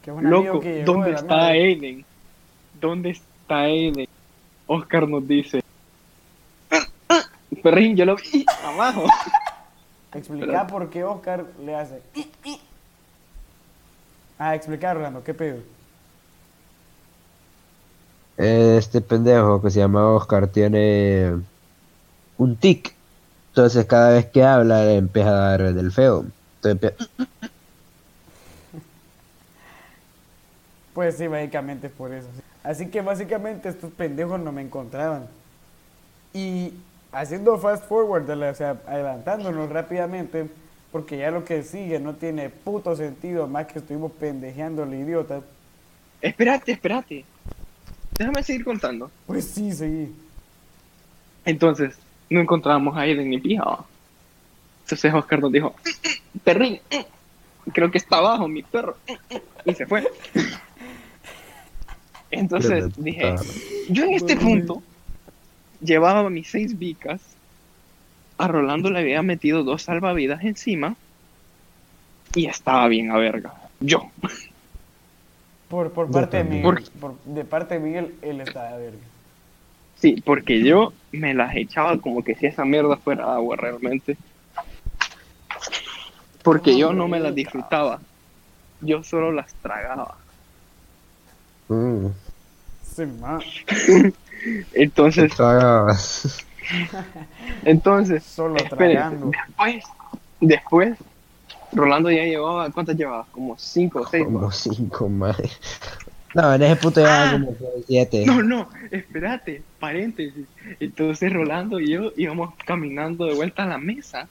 Speaker 1: que es un amigo
Speaker 3: loco,
Speaker 1: que llegó
Speaker 3: ¿dónde está. Aiden? ¿Dónde está Aiden? Oscar nos dice, Perrín, yo lo vi abajo.
Speaker 1: Explica
Speaker 3: Pero-
Speaker 1: por qué Oscar le hace. Ah, explicar, Orlando, ¿qué pedo?
Speaker 2: Este pendejo que se llama Oscar tiene un tic. Entonces cada vez que habla le empieza a dar del feo. Entonces,
Speaker 1: Pues sí, básicamente es por eso. Sí. Así que básicamente estos pendejos no me encontraban. Y haciendo fast forward, la- o sea, adelantándonos rápidamente, porque ya lo que sigue no tiene puto sentido más que estuvimos pendejeando al idiota.
Speaker 3: Espérate, espérate. Déjame seguir contando.
Speaker 1: Pues sí, seguí.
Speaker 3: Entonces, no encontrábamos a Aiden ni pija. Entonces Oscar nos dijo, perrín, creo que está abajo mi perro. Y se fue. Entonces dije, yo en este punto llevaba mis seis vicas, a Rolando le había metido dos salvavidas encima y estaba bien a verga. Yo.
Speaker 1: Por, por parte de. Miguel.
Speaker 3: Por-
Speaker 1: por- de parte de Miguel, él está a verga.
Speaker 3: Sí, porque yo me las echaba como que si esa mierda fuera agua realmente. Porque yo no me las disfrutaba. Yo solo las tragaba.
Speaker 2: Mm.
Speaker 3: Entonces, entonces,
Speaker 1: Solo tragando.
Speaker 3: después, después, Rolando ya llevaba, ¿cuántas llevaba? Como cinco o seis.
Speaker 2: Como cinco más. No, en ese punto ya
Speaker 3: Ah.
Speaker 2: como siete.
Speaker 3: No, no, espérate, paréntesis. Entonces Rolando y yo íbamos caminando de vuelta a la mesa.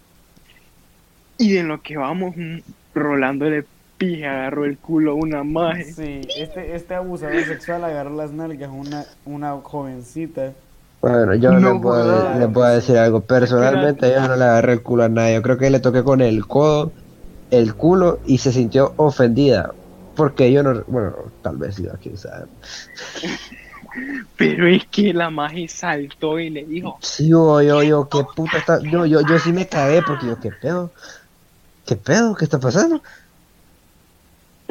Speaker 3: Y en lo que vamos, mm, Rolando le pije, agarró el culo a una maje.
Speaker 1: Sí, este, este abusador sexual agarró las nalgas a una, una jovencita.
Speaker 2: Bueno, yo
Speaker 3: No
Speaker 2: le, puedo, le puedo decir algo. Personalmente, yo no le agarré el culo a nadie. Yo creo que le toqué con el codo, el culo y se sintió ofendida. Porque yo no. Bueno, tal vez sí, quién sabe.
Speaker 3: Pero es que la maje saltó y le dijo,
Speaker 2: Sí, yo, yo, yo, qué puta está. Yo, yo, yo sí me cagué porque yo, qué pedo. ¿Qué pedo? ¿Qué está pasando?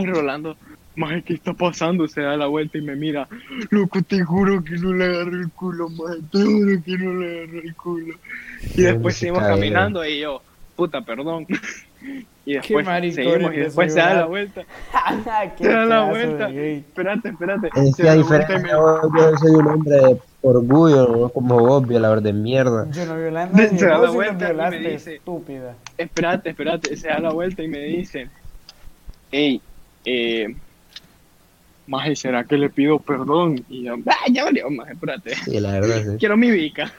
Speaker 3: Y Rolando, maje, ¿qué está pasando? Se da la vuelta y me mira, loco, te juro que no le agarré el culo, maje, te juro que no le agarré el culo. Y después seguimos caminando y yo, puta, perdón. Y después seguimos y
Speaker 1: de
Speaker 3: después se da la vuelta.
Speaker 1: ¡Qué
Speaker 3: Se da la vuelta. Espérate, espérate.
Speaker 2: Es
Speaker 3: Se
Speaker 2: que
Speaker 3: da
Speaker 2: a
Speaker 3: la vuelta y
Speaker 2: diferencia,
Speaker 3: me-
Speaker 2: yo, yo soy un hombre de orgullo, no como vos, violador de mierda.
Speaker 1: Yo no nadie,
Speaker 3: Se da la vuelta y me dice-
Speaker 1: estúpida.
Speaker 3: Espérate, espérate. Se da la vuelta y me dice, hey, eh, maje, ¿será que le pido perdón? Y yo, ah, ya valió, maje, espérate.
Speaker 2: Sí, la verdad, sí.
Speaker 3: Quiero mi bica.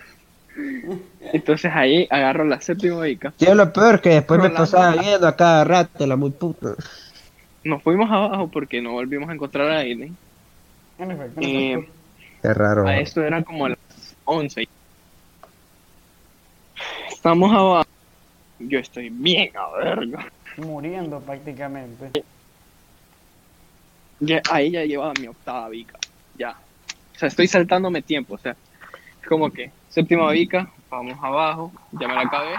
Speaker 3: Entonces ahí agarro la séptima bica.
Speaker 2: Sí, lo peor que después me pasaba viendo a cada rato, la muy puta.
Speaker 3: Nos fuimos abajo porque no volvimos a encontrar a Aiden. Eh.
Speaker 2: Qué raro.
Speaker 3: A esto era como a las 11. Estamos abajo. Yo estoy bien a verga.
Speaker 1: muriendo prácticamente.
Speaker 3: Ya, ahí ya llevaba mi octava bica. Ya. O sea, estoy saltándome tiempo. O sea, es como que séptima bica, vamos abajo, ya me la acabé,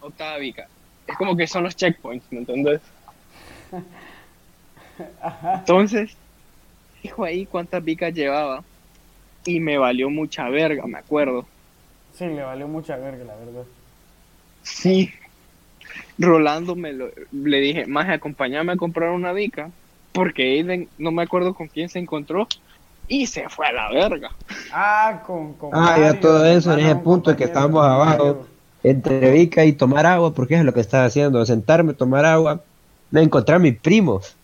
Speaker 3: octava bica. Es como que son los checkpoints, ¿me entiendes? Entonces, dijo ahí cuántas bicas llevaba y me valió mucha verga, me acuerdo.
Speaker 1: Sí, le valió mucha verga, la verdad.
Speaker 3: Sí. Rolando me lo, le dije, más acompáñame a comprar una bica, porque Aiden, no me acuerdo con quién se encontró, y se fue a la verga.
Speaker 1: Ah, con, con
Speaker 2: Ah, ya todo eso, en ese
Speaker 1: un
Speaker 2: punto que estábamos abajo. Entre Vica y tomar agua, porque es lo que estaba haciendo, sentarme, tomar agua, me encontré a mis primos.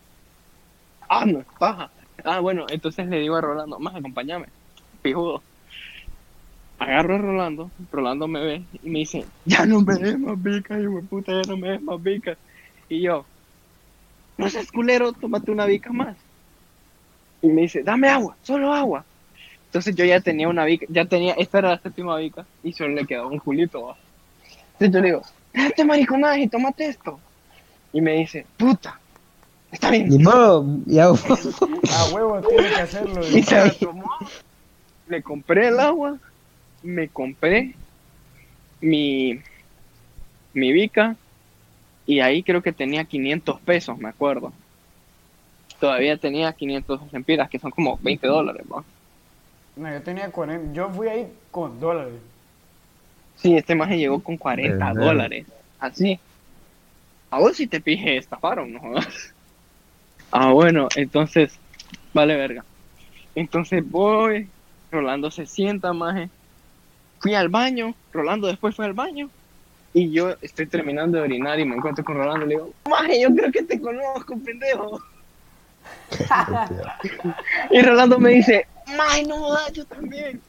Speaker 3: Ah, no, es paja. Ah, bueno, entonces le digo a Rolando, más acompáñame, pijudo. Agarro a Rolando, Rolando me ve y me dice, ya no me des más bicas, hijo de puta, ya no me des más bicas. Y yo, no seas culero, tómate una bica más. Y me dice, dame agua, solo agua. Entonces yo ya tenía una bica, ya tenía, esta era la séptima bica, y solo le quedaba un culito. ¿va? Entonces yo le digo, déjate mariconaje y tómate esto. Y me dice, puta, está bien.
Speaker 2: Ni modo, y hago.
Speaker 1: A huevo, tiene que hacerlo.
Speaker 3: Y se la tomó. Le compré el agua, me compré mi, mi bica y ahí creo que tenía 500 pesos, me acuerdo. Todavía tenía 500 lempiras, que son como 20 dólares. ¿va?
Speaker 1: No, yo tenía 40. Yo fui ahí con dólares.
Speaker 3: Sí, este maje llegó con 40
Speaker 2: Verdad.
Speaker 3: dólares. Así. A vos si te pije, estafaron, ¿no? jodas? Ah, bueno, entonces, vale verga. Entonces voy, Rolando se sienta, maje. Fui al baño, Rolando después fue al baño. Y yo estoy terminando de orinar y me encuentro con Rolando y le digo, maje, yo creo que te conozco, pendejo. Y Rolando me dice, ¡May, no yo también!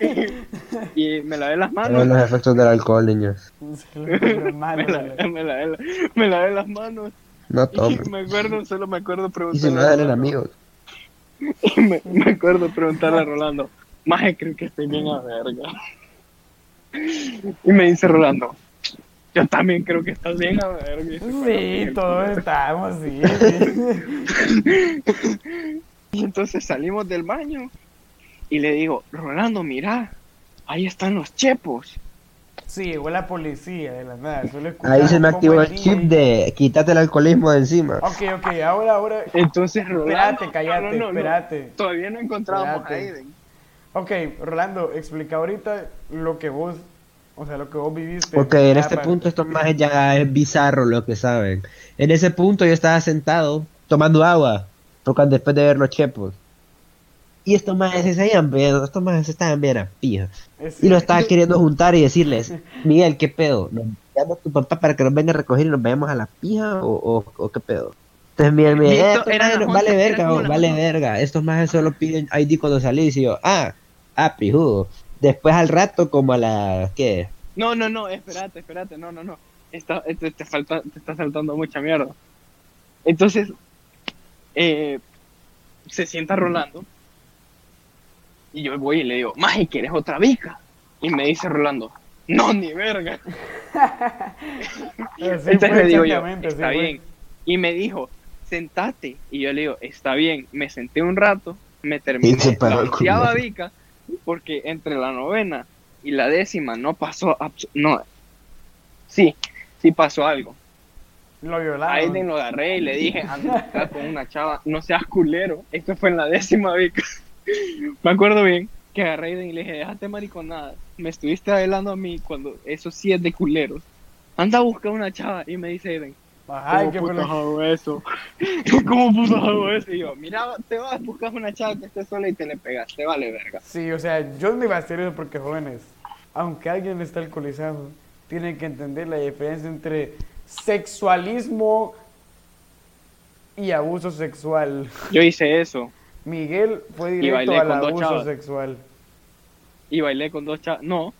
Speaker 3: y me lavé las manos.
Speaker 2: los efectos del alcohol, niños.
Speaker 3: Me lavé, me lavé la- me lavé las manos.
Speaker 2: No
Speaker 3: Y
Speaker 2: tomen.
Speaker 3: me acuerdo, solo me acuerdo
Speaker 2: Y
Speaker 3: preguntarle
Speaker 2: si no
Speaker 3: a
Speaker 2: eran amigos.
Speaker 3: Y me, me acuerdo preguntarle a Rolando, Maje, creo que estoy bien a verga. Y me dice Rolando, yo también creo que estás bien a con
Speaker 1: Sí, todos
Speaker 3: culo.
Speaker 1: estábamos, sí. sí.
Speaker 3: Y entonces salimos del baño y le digo, Rolando, mira, ahí están los chepos.
Speaker 1: Sí, llegó la policía de la nada.
Speaker 2: Ahí se me activó el chip de quítate el alcoholismo de encima.
Speaker 1: Ok, ok, ahora, ahora.
Speaker 3: Entonces Rolando...
Speaker 1: Espérate, cállate,
Speaker 3: no, no, no, no.
Speaker 1: espérate.
Speaker 3: Todavía no encontrábamos a. Aiden.
Speaker 1: Ok, Rolando, explica ahorita lo que vos, o sea, lo que vos viviste.
Speaker 2: Porque en este
Speaker 1: para-
Speaker 2: punto estos majes ya es bizarro lo que saben. En ese punto yo estaba sentado tomando agua, tocando después de ver los chepos. Y estos majes se seguían viendo, estos majes estaban bien a pija.
Speaker 1: Es-
Speaker 2: Y lo estaba queriendo juntar y decirles, Miguel, ¿qué pedo? ¿Nos llama tu papá para que nos venga a recoger y nos vayamos a la pija o, o, o qué pedo? Entonces Miguel me dice, eh, vale
Speaker 3: eran
Speaker 2: verga, vale verga. Estos majes solo piden ID cuando salís y yo, ah, ah, pijudo. Después al rato como a las, ¿qué?
Speaker 3: No, no, no, espérate, espérate, no, no, no. Está, te, te falta, te está saltando mucha mierda. Entonces, eh, se sienta Rolando. Y yo voy y le digo, Maji, ¿quieres otra bica? Y me dice Rolando, no, ni verga.
Speaker 1: Sí,
Speaker 3: Entonces le digo yo,
Speaker 1: sí,
Speaker 3: está
Speaker 1: fue.
Speaker 3: bien. Y me dijo, sentate. Y yo le digo, está bien. Me senté un rato, me terminé
Speaker 2: Y se paró
Speaker 3: la bica, porque entre la novena y la décima no pasó, no, sí, sí pasó algo.
Speaker 1: Lo
Speaker 3: A
Speaker 1: violaron.
Speaker 3: Aiden lo agarré y le dije, anda acá con una chava, no seas culero. Esto fue en la décima bica. Me acuerdo bien que agarré a Aiden y le dije, déjate mariconada. Me estuviste bailando a mí cuando eso sí es de culeros. Anda a buscar una chava. Y me dice Aiden,
Speaker 1: Ay,
Speaker 3: ¿Cómo
Speaker 1: qué
Speaker 3: putas hago eso? ¿Cómo putas hago eso? Y yo, mira, te vas, buscas una chava que esté sola y te le pegas, te vale verga.
Speaker 1: Sí, o sea, yo no iba a hacer eso porque jóvenes, aunque alguien está alcoholizado, tienen que entender la diferencia entre sexualismo y abuso sexual.
Speaker 3: Yo hice eso
Speaker 1: Miguel fue directo al abuso sexual.
Speaker 3: y bailé con dos chavas. No,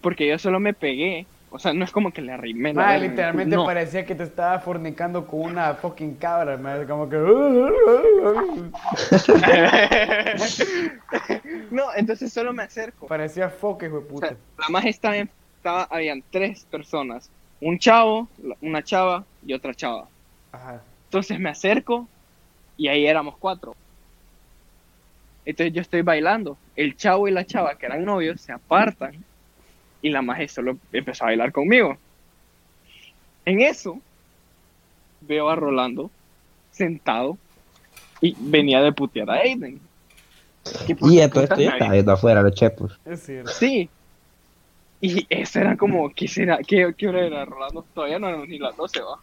Speaker 3: porque yo solo me pegué. O sea, no es como que le arrimé la verga el
Speaker 1: literalmente
Speaker 3: no.
Speaker 1: parecía que te estaba fornicando con una fucking cabra, como que...
Speaker 3: no, entonces solo me acerco.
Speaker 1: parecía foque, hijo de
Speaker 3: O
Speaker 1: puta.
Speaker 3: sea, la más estaba, estaba, habían tres personas. Un chavo, una chava y otra chava.
Speaker 1: Ajá.
Speaker 3: Entonces me acerco y ahí éramos cuatro. Entonces yo estoy bailando. El chavo y la chava, que eran novios, se apartan y la maje solo empezó a bailar conmigo. En eso veo a Rolando sentado y venía de putear a Aiden. ¿Qué
Speaker 2: Y a todo
Speaker 3: putas
Speaker 2: esto ya
Speaker 3: me
Speaker 2: estaba viendo afuera los chepos.
Speaker 1: Es cierto.
Speaker 3: Sí. Y eso era como, ¿qué será? ¿Qué, qué hora era, Rolando? Todavía no eran ni las 12, va.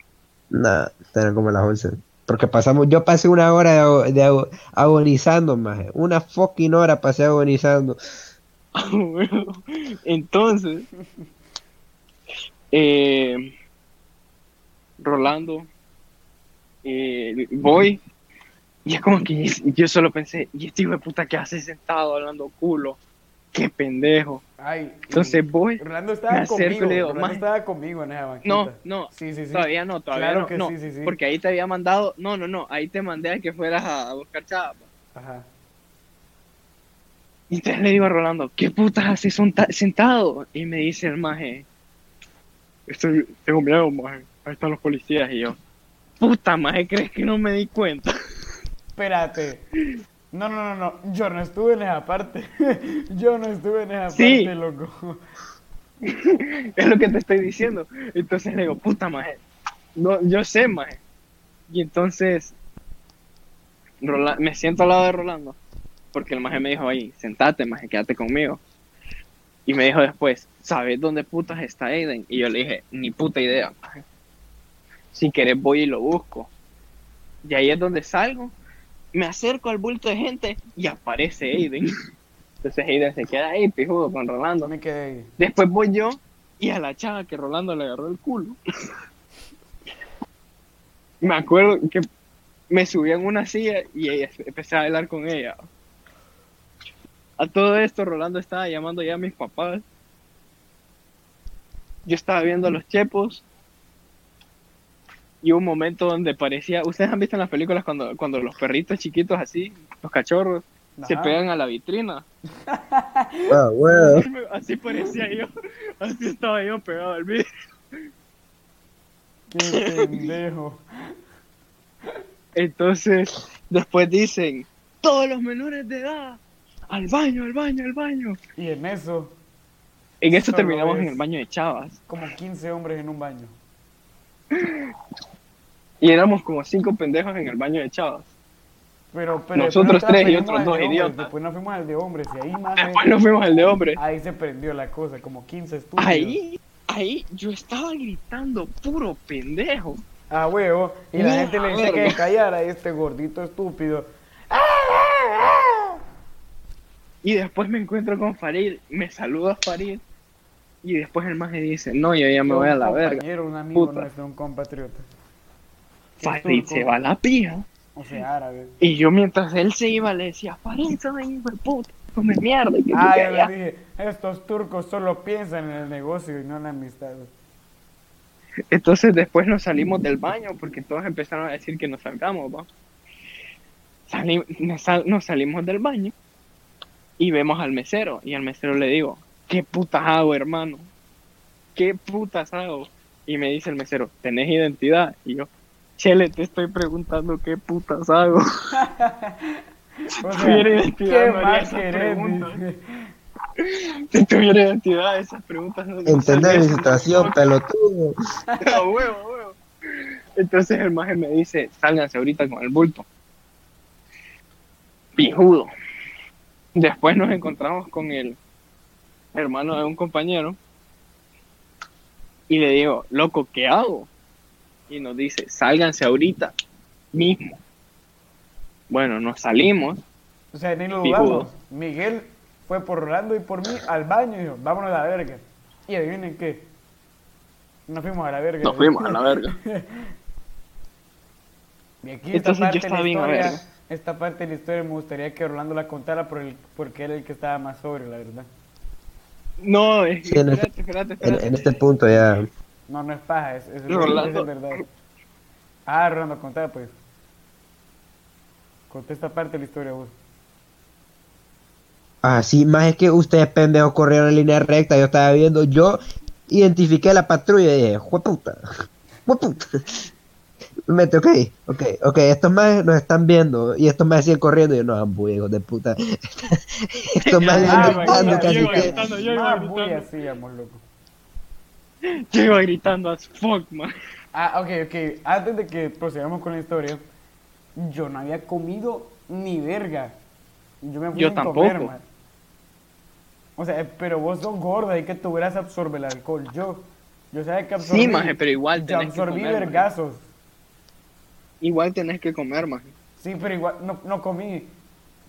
Speaker 2: Nah, eran como las 11. Porque pasamos, yo pasé una hora de, ago- de ago- agonizando, maje. Una fucking hora pasé agonizando.
Speaker 3: Entonces, eh, Rolando, eh, voy, y es como que yo solo pensé, y este hijo de puta que hace sentado hablando culo, qué pendejo.
Speaker 1: Ay,
Speaker 3: Entonces voy,
Speaker 1: Rolando estaba conmigo.
Speaker 3: digo,
Speaker 1: Rolando estaba conmigo en esa banquita.
Speaker 3: no, no,
Speaker 1: Sí, sí, sí.
Speaker 3: todavía no, todavía
Speaker 1: Claro
Speaker 3: no,
Speaker 1: que
Speaker 3: no,
Speaker 1: sí, sí, sí.
Speaker 3: porque ahí te había mandado, no, no, no, ahí te mandé a que fueras a, a buscar chava.
Speaker 1: Ajá.
Speaker 3: Y entonces le digo a Rolando, ¿qué putas haces sentado? Y me dice el maje, estoy, tengo miedo, maje, ahí están los policías. Y yo, puta maje, ¿crees que no me di cuenta?
Speaker 1: Espérate. No, no, no, no. Yo no estuve en esa parte. Yo no estuve en esa
Speaker 3: Sí.
Speaker 1: parte, loco.
Speaker 3: es lo que te estoy diciendo. Entonces le digo, puta maje, no, yo sé, maje. Y entonces Rola- me siento al lado de Rolando, porque el maje me dijo ahí, sentate, maje, quédate conmigo. Y me dijo después, ¿sabes dónde putas está Aiden? Y yo le dije, ni puta idea, maje. Si querés voy y lo busco. Y ahí es donde salgo, me acerco al bulto de gente y aparece Aiden. Entonces Aiden se queda ahí, pijudo, con Rolando.
Speaker 1: Me quedé ahí.
Speaker 3: Después voy yo y a la chava que Rolando le agarró el culo. me acuerdo que me subí en una silla y ella- empecé a bailar con ella. A todo esto, Rolando estaba llamando ya a mis papás. Yo estaba viendo a los chepos. Y hubo un momento donde parecía. ¿Ustedes han visto en las películas cuando, cuando los perritos chiquitos así, los cachorros, se pegan a la vitrina?
Speaker 2: Ah, bueno.
Speaker 3: Así, me- así parecía yo. Así estaba yo pegado al vidrio.
Speaker 1: Qué pendejo.
Speaker 3: Entonces, después dicen: Todos los menores de edad, al baño, al baño, al baño.
Speaker 1: Y en eso,
Speaker 3: En eso terminamos
Speaker 1: es-
Speaker 3: en el baño de Chavas.
Speaker 1: como 15 hombres en un baño.
Speaker 3: Y éramos como cinco pendejos en el baño de Chavas.
Speaker 1: Pero, pero
Speaker 3: Nosotros
Speaker 1: después
Speaker 3: tres y
Speaker 1: fuimos
Speaker 3: otros
Speaker 1: al
Speaker 3: dos
Speaker 1: de hombres,
Speaker 3: idiotas.
Speaker 1: Después nos fuimos al de hombres y ahí más
Speaker 3: Después nos fuimos al de hombres.
Speaker 1: ahí se prendió la cosa, como 15 estúpidos.
Speaker 3: Ahí, ahí yo estaba gritando puro pendejo.
Speaker 1: Ah, huevo. Y la gente le decía
Speaker 3: verga.
Speaker 1: que callara a este gordito estúpido.
Speaker 3: Y después me encuentro con Farid, me saluda Farid. Y después el maje dice, no, yo ya me voy a la verga.
Speaker 1: un amigo
Speaker 3: Puta.
Speaker 1: nuestro, un compatriota.
Speaker 3: Farid se va a la pija.
Speaker 1: O sea, árabe.
Speaker 3: Y yo mientras él se iba le decía, Farid, soy hijo de puta, come mierda. que
Speaker 1: Ah, yo
Speaker 3: allá".
Speaker 1: dije, estos turcos solo piensan en el negocio y no en la amistad.
Speaker 3: Entonces después nos salimos del baño porque todos empezaron a decir que nos salgamos, ¿va? Sali- nos, sal- nos salimos del baño y vemos al mesero y al mesero le digo, ¿qué putas hago, hermano? ¿Qué putas hago? Y me dice el mesero, ¿tenés identidad? Y yo, Chele, te estoy preguntando qué putas hago.
Speaker 1: O
Speaker 3: Si tuviera identidad,
Speaker 1: ¿qué
Speaker 3: no haría
Speaker 1: más querés?
Speaker 3: Si tuviera identidad, esas preguntas no
Speaker 2: Entender mi situación, pelotudo.
Speaker 3: A huevo, a huevo. Entonces el maje me dice, sálganse ahorita con el bulto. Pijudo. Después nos encontramos con el hermano de un compañero y le digo, loco, ¿qué hago? Y nos dice, sálganse ahorita mismo. Bueno, nos salimos.
Speaker 1: O sea, ni lo dudamos. Miguel fue por Rolando y por mí al baño y dijo, vámonos a la verga. Y adivinen qué. Nos fuimos a la verga.
Speaker 3: Nos fuimos a la verga.
Speaker 1: Y aquí
Speaker 3: Entonces,
Speaker 1: esta parte
Speaker 3: yo estaba bien a verga.
Speaker 1: Esta parte de la historia me gustaría que Rolando la contara por el, porque era el que estaba más sobrio, la verdad.
Speaker 3: No, es
Speaker 2: Sí, en
Speaker 3: espérate,
Speaker 2: este-
Speaker 3: espérate,
Speaker 2: En,
Speaker 3: espérate.
Speaker 2: en este punto ya.
Speaker 1: No, no es paja, es, es, es- verdad. Ah, Rolando, contá pues. Conté esta parte de la historia vos.
Speaker 2: Ah, sí, más es que ustedes pendejos corrieron en línea recta. Yo estaba viendo, yo identifiqué la patrulla y dije, jueputa, jueputa. Me mete, ok, ok, ok, estos más nos están viendo y estos más siguen corriendo y yo, no, ambu, hijos de puta. estos más siguen gritando casi
Speaker 3: llego
Speaker 2: que.
Speaker 3: gritando, yo iba gritando.
Speaker 1: bulla hacíamos, loco.
Speaker 3: Yo iba gritando as fuck, man.
Speaker 1: Ah, ok, ok. Antes de que procedamos con la historia, yo no había comido ni verga. Yo me fui
Speaker 3: Yo
Speaker 1: sin
Speaker 3: tampoco.
Speaker 1: comer, man. O sea, pero vos sos gorda y que tu grasa absorbe el alcohol. Yo, yo sabía que absorbí.
Speaker 3: Sí, maje, pero igual
Speaker 1: Yo
Speaker 3: tenés que
Speaker 1: absorbí vergazos.
Speaker 3: Igual tenés que comer, man.
Speaker 1: Sí, pero igual no, no comí.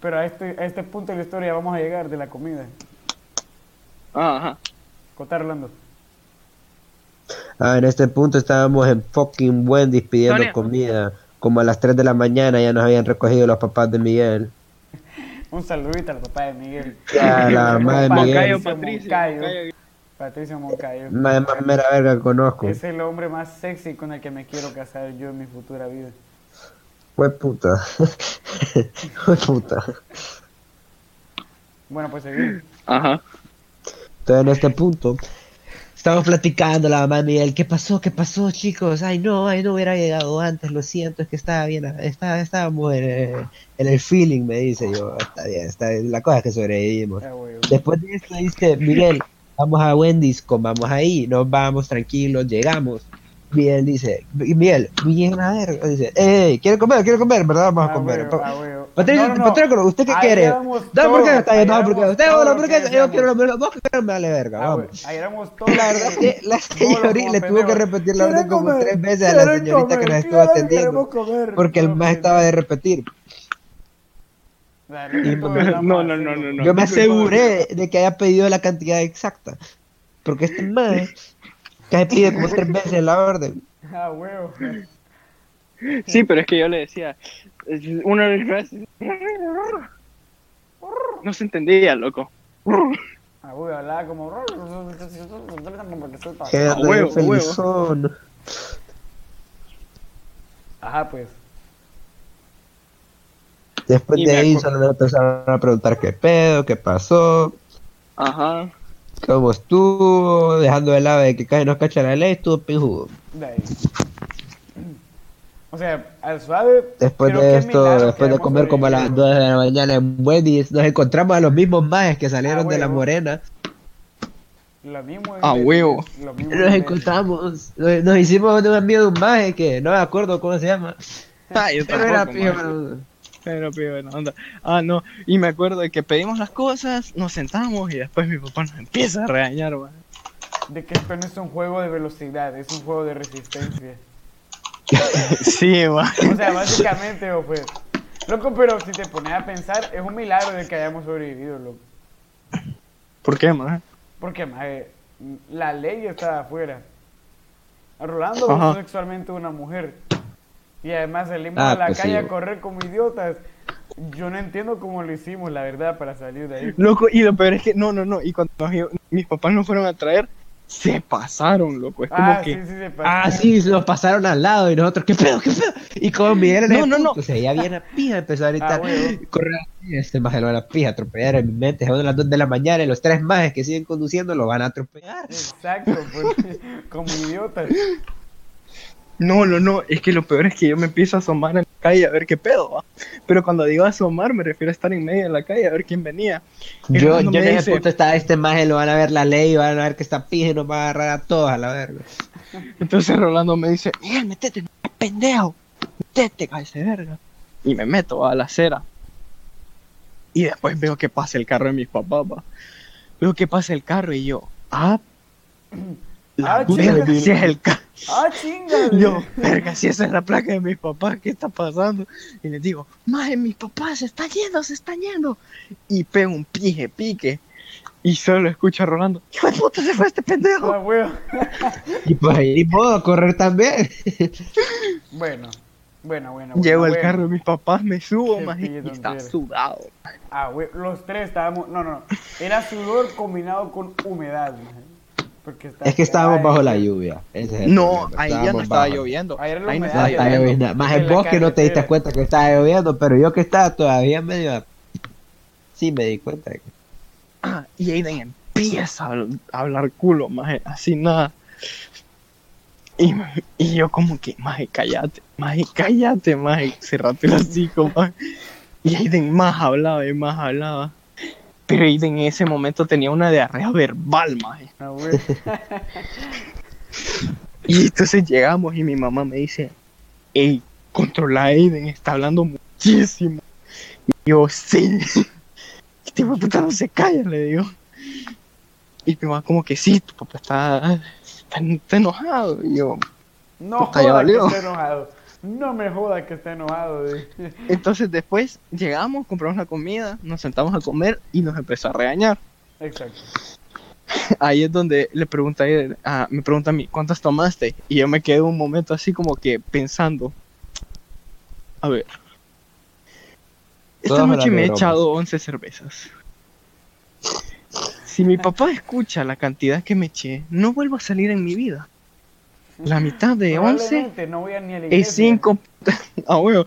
Speaker 1: Pero a este, a este punto de la historia vamos a llegar de la comida.
Speaker 3: Ah, ajá.
Speaker 1: Contá, Rolando.
Speaker 2: Ah, en este punto estábamos en fucking Wendy's pidiendo
Speaker 3: Sonia.
Speaker 2: comida. Como a las 3 de la mañana ya nos habían recogido los papás de Miguel.
Speaker 1: Un saludito al papá de Miguel.
Speaker 2: Ya, la mamá de
Speaker 3: Moncayo,
Speaker 2: Miguel.
Speaker 3: Patricio.
Speaker 1: Moncayo.
Speaker 3: Moncayo.
Speaker 1: Patricio Moncayo.
Speaker 2: La más mera verga que conozco.
Speaker 1: Es el hombre más sexy con el que me quiero casar yo en mi futura vida.
Speaker 2: Fue puta. Fue puta.
Speaker 1: Bueno, pues seguimos.
Speaker 3: Ajá.
Speaker 2: Entonces en este punto estamos platicando la mamá de Miguel, ¿qué pasó? ¿Qué pasó chicos? Ay no, ay no hubiera llegado antes, lo siento, es que estaba bien, estaba, estábamos en, el- en el feeling, me dice yo, está bien, está bien, la cosa es que sobrevivimos. Después de esto dice, Miguel, vamos a Wendy's, comamos ahí, nos vamos tranquilos, llegamos. Miguel dice, Miguel, bien a ver, dice, ey, ¿quiere comer? ¿Quiere comer? ¿Verdad? Vamos a
Speaker 1: Ah,
Speaker 2: comer.
Speaker 1: ah.
Speaker 2: Patricio,
Speaker 1: No, no, no.
Speaker 2: Patricio, ¿usted qué quiere? hamburguesa,
Speaker 1: todos,
Speaker 2: está bien, no hamburguesa. Usted
Speaker 1: todos
Speaker 2: la
Speaker 1: que
Speaker 2: hamburguesa, yo quiero la hamburguesa, vos que me vale verga,
Speaker 1: Ah,
Speaker 2: vamos.
Speaker 1: ahí éramos todos.
Speaker 2: La verdad es que la señorita le tuvo que repetir la orden
Speaker 1: ¿Quieren
Speaker 2: como tres veces a la
Speaker 1: ¿Quieren
Speaker 2: señorita que nos estuvo atendiendo. Porque el
Speaker 1: No,
Speaker 2: más estaba de repetir.
Speaker 1: Neta, todos
Speaker 3: No, no, no, no, no.
Speaker 2: Yo me aseguré de que haya pedido la cantidad exacta. Porque este más que pide como tres veces la orden.
Speaker 1: Ah, huevo.
Speaker 3: Sí, pero es que yo le decía, una vez no se entendía, loco.
Speaker 1: Ah, güey, hablaba como...
Speaker 2: Qué
Speaker 3: A huevo, huevo.
Speaker 2: felizón.
Speaker 1: Ajá, pues.
Speaker 2: Después
Speaker 3: Y
Speaker 2: de ahí solo nos empezaron a preguntar qué pedo, qué pasó,
Speaker 3: Ajá.
Speaker 2: cómo estuvo, dejando de lado de que casi nos cacha la ley, estuvo pijudo.
Speaker 1: De ahí. O sea, al suave.
Speaker 2: Después de esto, después de comer como a las
Speaker 1: sobrevivido.
Speaker 2: 2 de la mañana en Wendy's, nos encontramos a los mismos majes que salieron
Speaker 1: Ah,
Speaker 2: de la morena.
Speaker 1: Lo mismo.
Speaker 3: A
Speaker 1: en-
Speaker 3: huevo.
Speaker 1: Lo mismo
Speaker 2: Nos
Speaker 1: en-
Speaker 2: encontramos, nos, nos hicimos un amigo de un maje que no me acuerdo cómo se llama.
Speaker 3: Ah, yo
Speaker 2: Pero era pijo. Pero-
Speaker 3: Pero, buena onda. Ah, no. Y me acuerdo de que pedimos las cosas, nos sentamos y después mi papá nos empieza a regañar, man.
Speaker 1: De que esto no es un juego de velocidad, es un juego de resistencia.
Speaker 3: Sí, man.
Speaker 1: O sea, básicamente, o pues. Loco, pero si te pones a pensar, es un milagro de que hayamos sobrevivido, loco.
Speaker 3: ¿Por qué, man?
Speaker 1: Porque, maje, la ley está afuera. Rolando sexualmente a una mujer. Y además salimos
Speaker 2: Ah,
Speaker 1: a la
Speaker 2: pues sí,
Speaker 1: calle a correr como idiotas. Yo no entiendo cómo lo hicimos, la verdad, para salir de ahí.
Speaker 3: Loco, y lo peor es que, no, no, no. Y cuando mis papás nos fueron a traer, se pasaron, loco. Es como
Speaker 1: Ah,
Speaker 3: que.
Speaker 1: sí, sí, se pasó.
Speaker 2: Ah, sí, nos pasaron al lado y nosotros, ¿qué pedo, qué pedo? Y como Miguel
Speaker 3: No,
Speaker 2: el
Speaker 3: no, no.
Speaker 2: punto, se veía bien a pija, empezó a gritar,
Speaker 1: Ah, huevo.
Speaker 2: correr así, este van a pija, atropellar en mi mente, son las 2 de la mañana y los tres majes que siguen conduciendo lo van a atropellar.
Speaker 1: Exacto, pues, como idiotas.
Speaker 3: No, no, no. Es que lo peor es que yo me empiezo a asomar en la calle a ver qué pedo, va. Pero cuando digo asomar, me refiero a estar en medio de la calle a ver quién venía. Y
Speaker 2: Yo, yo en ese punto estaba este maje, lo van a ver la ley, van a ver que está pija y nos va a agarrar a todos a la verga.
Speaker 3: Entonces Rolando me dice, Miguel, metete, no seas pendejo, metete, cállese verga. Y me meto a la acera. Y después veo que pasa el carro de mis papás, va. Veo que pasa el carro y yo, ah, la
Speaker 1: Ah,
Speaker 3: verga, si es el carro.
Speaker 1: Ah, chinga.
Speaker 3: Yo, verga, si esa es la placa de mis papás, ¿qué está pasando? Y les digo, maje, mis papás se están yendo, se están yendo. Y pego un pije, pique. Y solo escucho a Rolando, hijo de puta, se fue este pendejo.
Speaker 1: Ah.
Speaker 2: Y pues ahí puedo correr también.
Speaker 1: Bueno, bueno, bueno.
Speaker 3: Llego
Speaker 1: bueno,
Speaker 3: al
Speaker 1: bueno.
Speaker 3: carro de mis papás, me subo,
Speaker 1: pille
Speaker 3: y está sudado.
Speaker 1: Ah, güey, los tres estábamos. No, no, no. Era sudor combinado con humedad, maje. Porque está-
Speaker 2: Es que estábamos bajo la lluvia. ese es el
Speaker 3: No,
Speaker 2: problema,
Speaker 3: ahí ya no estaba
Speaker 2: bajo.
Speaker 3: lloviendo.
Speaker 1: Ahí
Speaker 3: Ahí no estaba lloviendo.
Speaker 2: lloviendo. Más
Speaker 1: en
Speaker 2: el
Speaker 1: la
Speaker 2: bosque no te diste cuenta que estaba lloviendo, pero yo que estaba todavía medio. Sí, me di cuenta. de que-
Speaker 3: Ah, y Aiden empieza a habl- a hablar culo, maje, así nada. Y, y yo como que, maje, cállate, maje, cállate, maje, cerrate el hocico, maje. Y Aiden más hablaba y más hablaba. Pero Aiden en ese momento tenía una diarrea verbal, maje.
Speaker 1: Ah.
Speaker 3: Y entonces llegamos y mi mamá me dice, hey, controla a Aiden, está hablando muchísimo. Y yo, sí. Tipo, puta, no se calla, le digo. Y mi mamá como que sí, tu papá está, está, está enojado. Y yo,
Speaker 1: No
Speaker 3: valió.
Speaker 1: esté enojado. No me joda que esté enojado. de-
Speaker 3: entonces después llegamos, compramos la comida, nos sentamos a comer y nos empezó a regañar.
Speaker 1: Exacto.
Speaker 3: Ahí es donde le pregunta a él, ah, me pregunta a mí, ¿cuántas tomaste? Y yo me quedé un momento así como que pensando, a ver, esta
Speaker 2: Todas
Speaker 3: noche me he echado 11 cervezas. Si mi papá escucha la cantidad que me eché, no vuelvo a salir en mi vida. La mitad de 11
Speaker 1: Probablemente no voy a ni a la
Speaker 3: es
Speaker 1: iglesia.
Speaker 3: 5... Ah, huevo.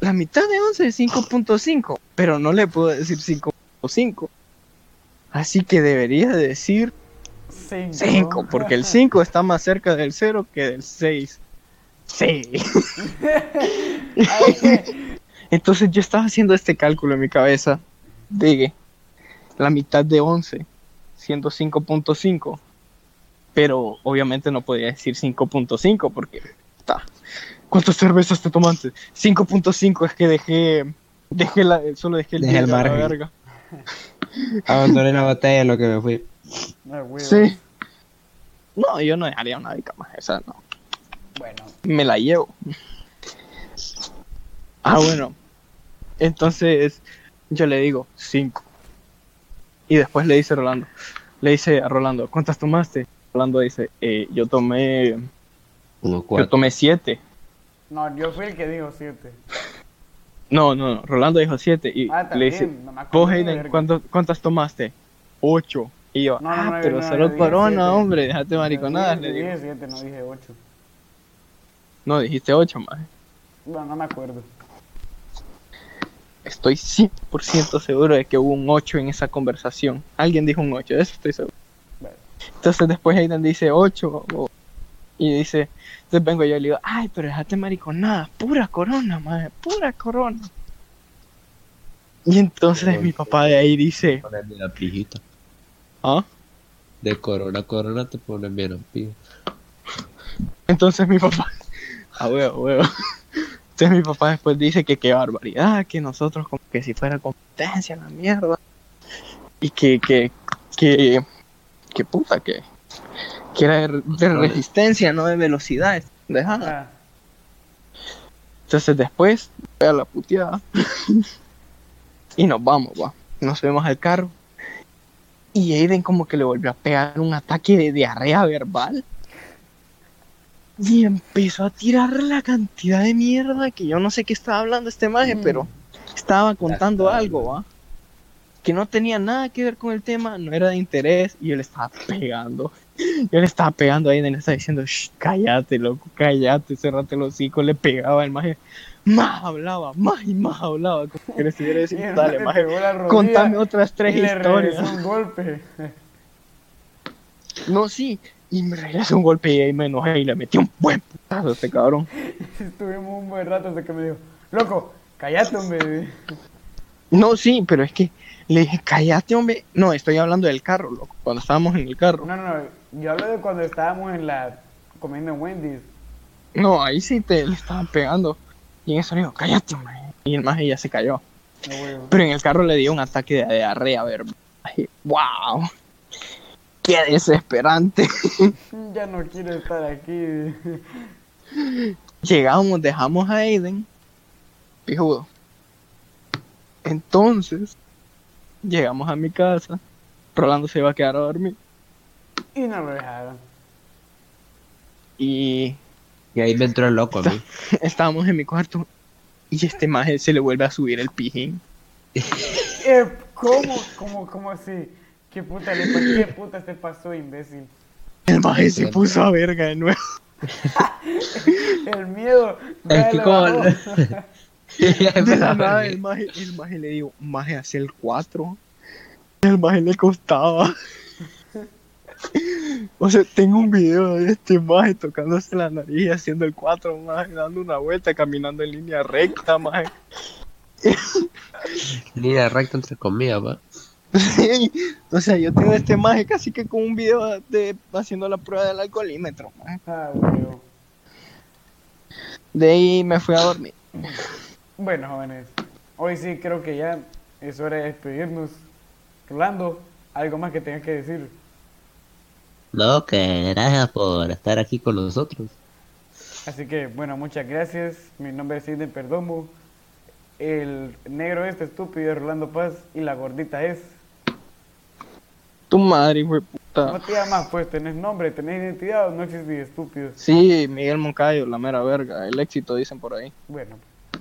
Speaker 3: La mitad de 11 es 5.5, pero no le puedo decir 5.5. Así que debería decir
Speaker 1: Cinco.
Speaker 3: 5, porque el 5 está más cerca del 0 que del 6. Sí. Entonces yo estaba haciendo este cálculo en mi cabeza de la mitad de 11 siendo 5.5. Pero obviamente no podía decir 5.5 porque está. ¿Cuántas cervezas te tomaste? 5.5 es que dejé dejé la solo dejé el,
Speaker 2: Dejé
Speaker 3: la
Speaker 2: margen.
Speaker 3: verga.
Speaker 2: Abandoné la botella en lo que me fui.
Speaker 1: ah, güey.
Speaker 3: Sí. No, yo no dejaría una bica más, esa no.
Speaker 1: Bueno,
Speaker 3: me la llevo. Ah, bueno. Entonces yo le digo 5. Y después le dice Rolando, le dice a Rolando, ¿cuántas tomaste? Rolando dice, eh, yo tomé,
Speaker 2: Uno
Speaker 3: yo tomé 7.
Speaker 1: no, yo fui el que dijo siete.
Speaker 3: No, no, no, Rolando dijo 7 y
Speaker 1: Ah,
Speaker 3: le
Speaker 1: también,
Speaker 3: dice,
Speaker 1: no me acuerdo
Speaker 3: vos
Speaker 1: de
Speaker 3: Hayden,
Speaker 1: verga.
Speaker 3: ¿cuánto- ¿cuántas tomaste? 8. Y yo,
Speaker 1: No, no,
Speaker 3: ah,
Speaker 1: no,
Speaker 3: pero
Speaker 1: no,
Speaker 3: solo corona,
Speaker 1: siete.
Speaker 3: hombre, déjate mariconadas, le
Speaker 1: dije. 7, no dije 8.
Speaker 3: No, dijiste 8, más.
Speaker 1: Bueno, no me acuerdo.
Speaker 3: Estoy 100% seguro de que hubo un 8 en esa conversación. Alguien dijo un 8, de eso estoy seguro. Entonces después Hayden dice 8 o- y dice, entonces vengo yo y le digo, ay, pero déjate mariconada, pura corona, madre, pura corona. Y entonces mi papá de ahí dice,
Speaker 2: Ponerme la pijita.
Speaker 3: ¿ah?
Speaker 2: De corona a corona te ponen bien un pijo.
Speaker 3: Entonces mi papá, a huevo, huevo. Entonces mi papá después dice que qué barbaridad, que nosotros como que si fuera competencia la mierda. Y que, que, que, que puta, que, que era de, de resistencia, no de velocidad. Deja.
Speaker 1: Ah,
Speaker 3: Entonces después, voy a la puteada. y nos vamos, va. Nos subimos al carro. Y Aiden como que le volvió a pegar un ataque de diarrea verbal. Y empezó a tirar la cantidad de mierda que yo no sé qué estaba hablando este maje,
Speaker 1: Mm.
Speaker 3: pero estaba contando algo, va. Que no tenía nada que ver con el tema, no era de interés, y yo le estaba pegando. Yo le estaba pegando a Aiden, le estaba diciendo, Shh, cállate, loco, cállate, cerrate el hocico, le pegaba el maje. Más hablaba, más y más hablaba, como que le estuviera diciendo, dale, maje, contame otras tres
Speaker 1: y le
Speaker 3: historias.
Speaker 1: un golpe.
Speaker 3: No, sí, y me regresó un golpe y ahí me enojé y le metí un buen putazo a este cabrón.
Speaker 1: Estuvimos un buen rato hasta que me dijo, loco, cállate, hombre.
Speaker 3: No, sí, pero es que le dije, cállate, hombre. No, estoy hablando del carro, loco, cuando estábamos en el carro.
Speaker 1: No, no, no, yo hablo de cuando estábamos en la, comiendo en Wendy's.
Speaker 3: No, ahí sí te le estaban pegando. Y en eso le digo, cállate, hombre. Y el maje ya se cayó.
Speaker 1: No.
Speaker 3: Pero en el carro le dio un ataque de diarrea, a ver. ¡Wow! ¡Qué desesperante!
Speaker 1: Ya no quiero estar aquí.
Speaker 3: Llegamos, dejamos a Aiden. Pijudo. Entonces, llegamos a mi casa. Rolando se iba a quedar a dormir.
Speaker 1: Y no lo dejaron.
Speaker 3: Y
Speaker 2: Y ahí me entró el loco a mí.
Speaker 3: estábamos en mi cuarto. Y este maje se le vuelve a subir el pijín.
Speaker 1: Eh, ¿Cómo? ¿Cómo? ¿Cómo así? ¿Qué puta le pasó? ¿Qué puta te pasó, imbécil?
Speaker 3: El maje se puso a verga de nuevo.
Speaker 1: El miedo.
Speaker 2: Es que como...
Speaker 3: De la nada, el maje, el maje le digo, maje, hace el 4. El maje le costaba. O sea, tengo un video de este maje tocándose la nariz y haciendo el 4, maje, dando una vuelta, caminando en línea recta, maje.
Speaker 2: Línea recta entre comillas, va.
Speaker 3: Sí, O sea, yo tengo este maje casi que con un video de haciendo la prueba del alcoholímetro, maje.
Speaker 1: Ah.
Speaker 3: De ahí me fui a dormir.
Speaker 1: Bueno, jóvenes, hoy sí creo que ya es hora de despedirnos. Rolando, ¿algo más que tengas que decir?
Speaker 2: No, que gracias por estar aquí con nosotros.
Speaker 1: Así que, bueno, muchas gracias. Mi nombre es Aiden Perdomo. El negro este estúpido es Rolando Paz y la gordita es...
Speaker 3: Tu madre, güey,
Speaker 1: No
Speaker 3: puta.
Speaker 1: te llamas, pues, tenés nombre, tenés identidad o no existís, estúpido.
Speaker 3: Sí, Miguel Moncayo, la mera verga. El éxito, dicen por ahí.
Speaker 1: Bueno,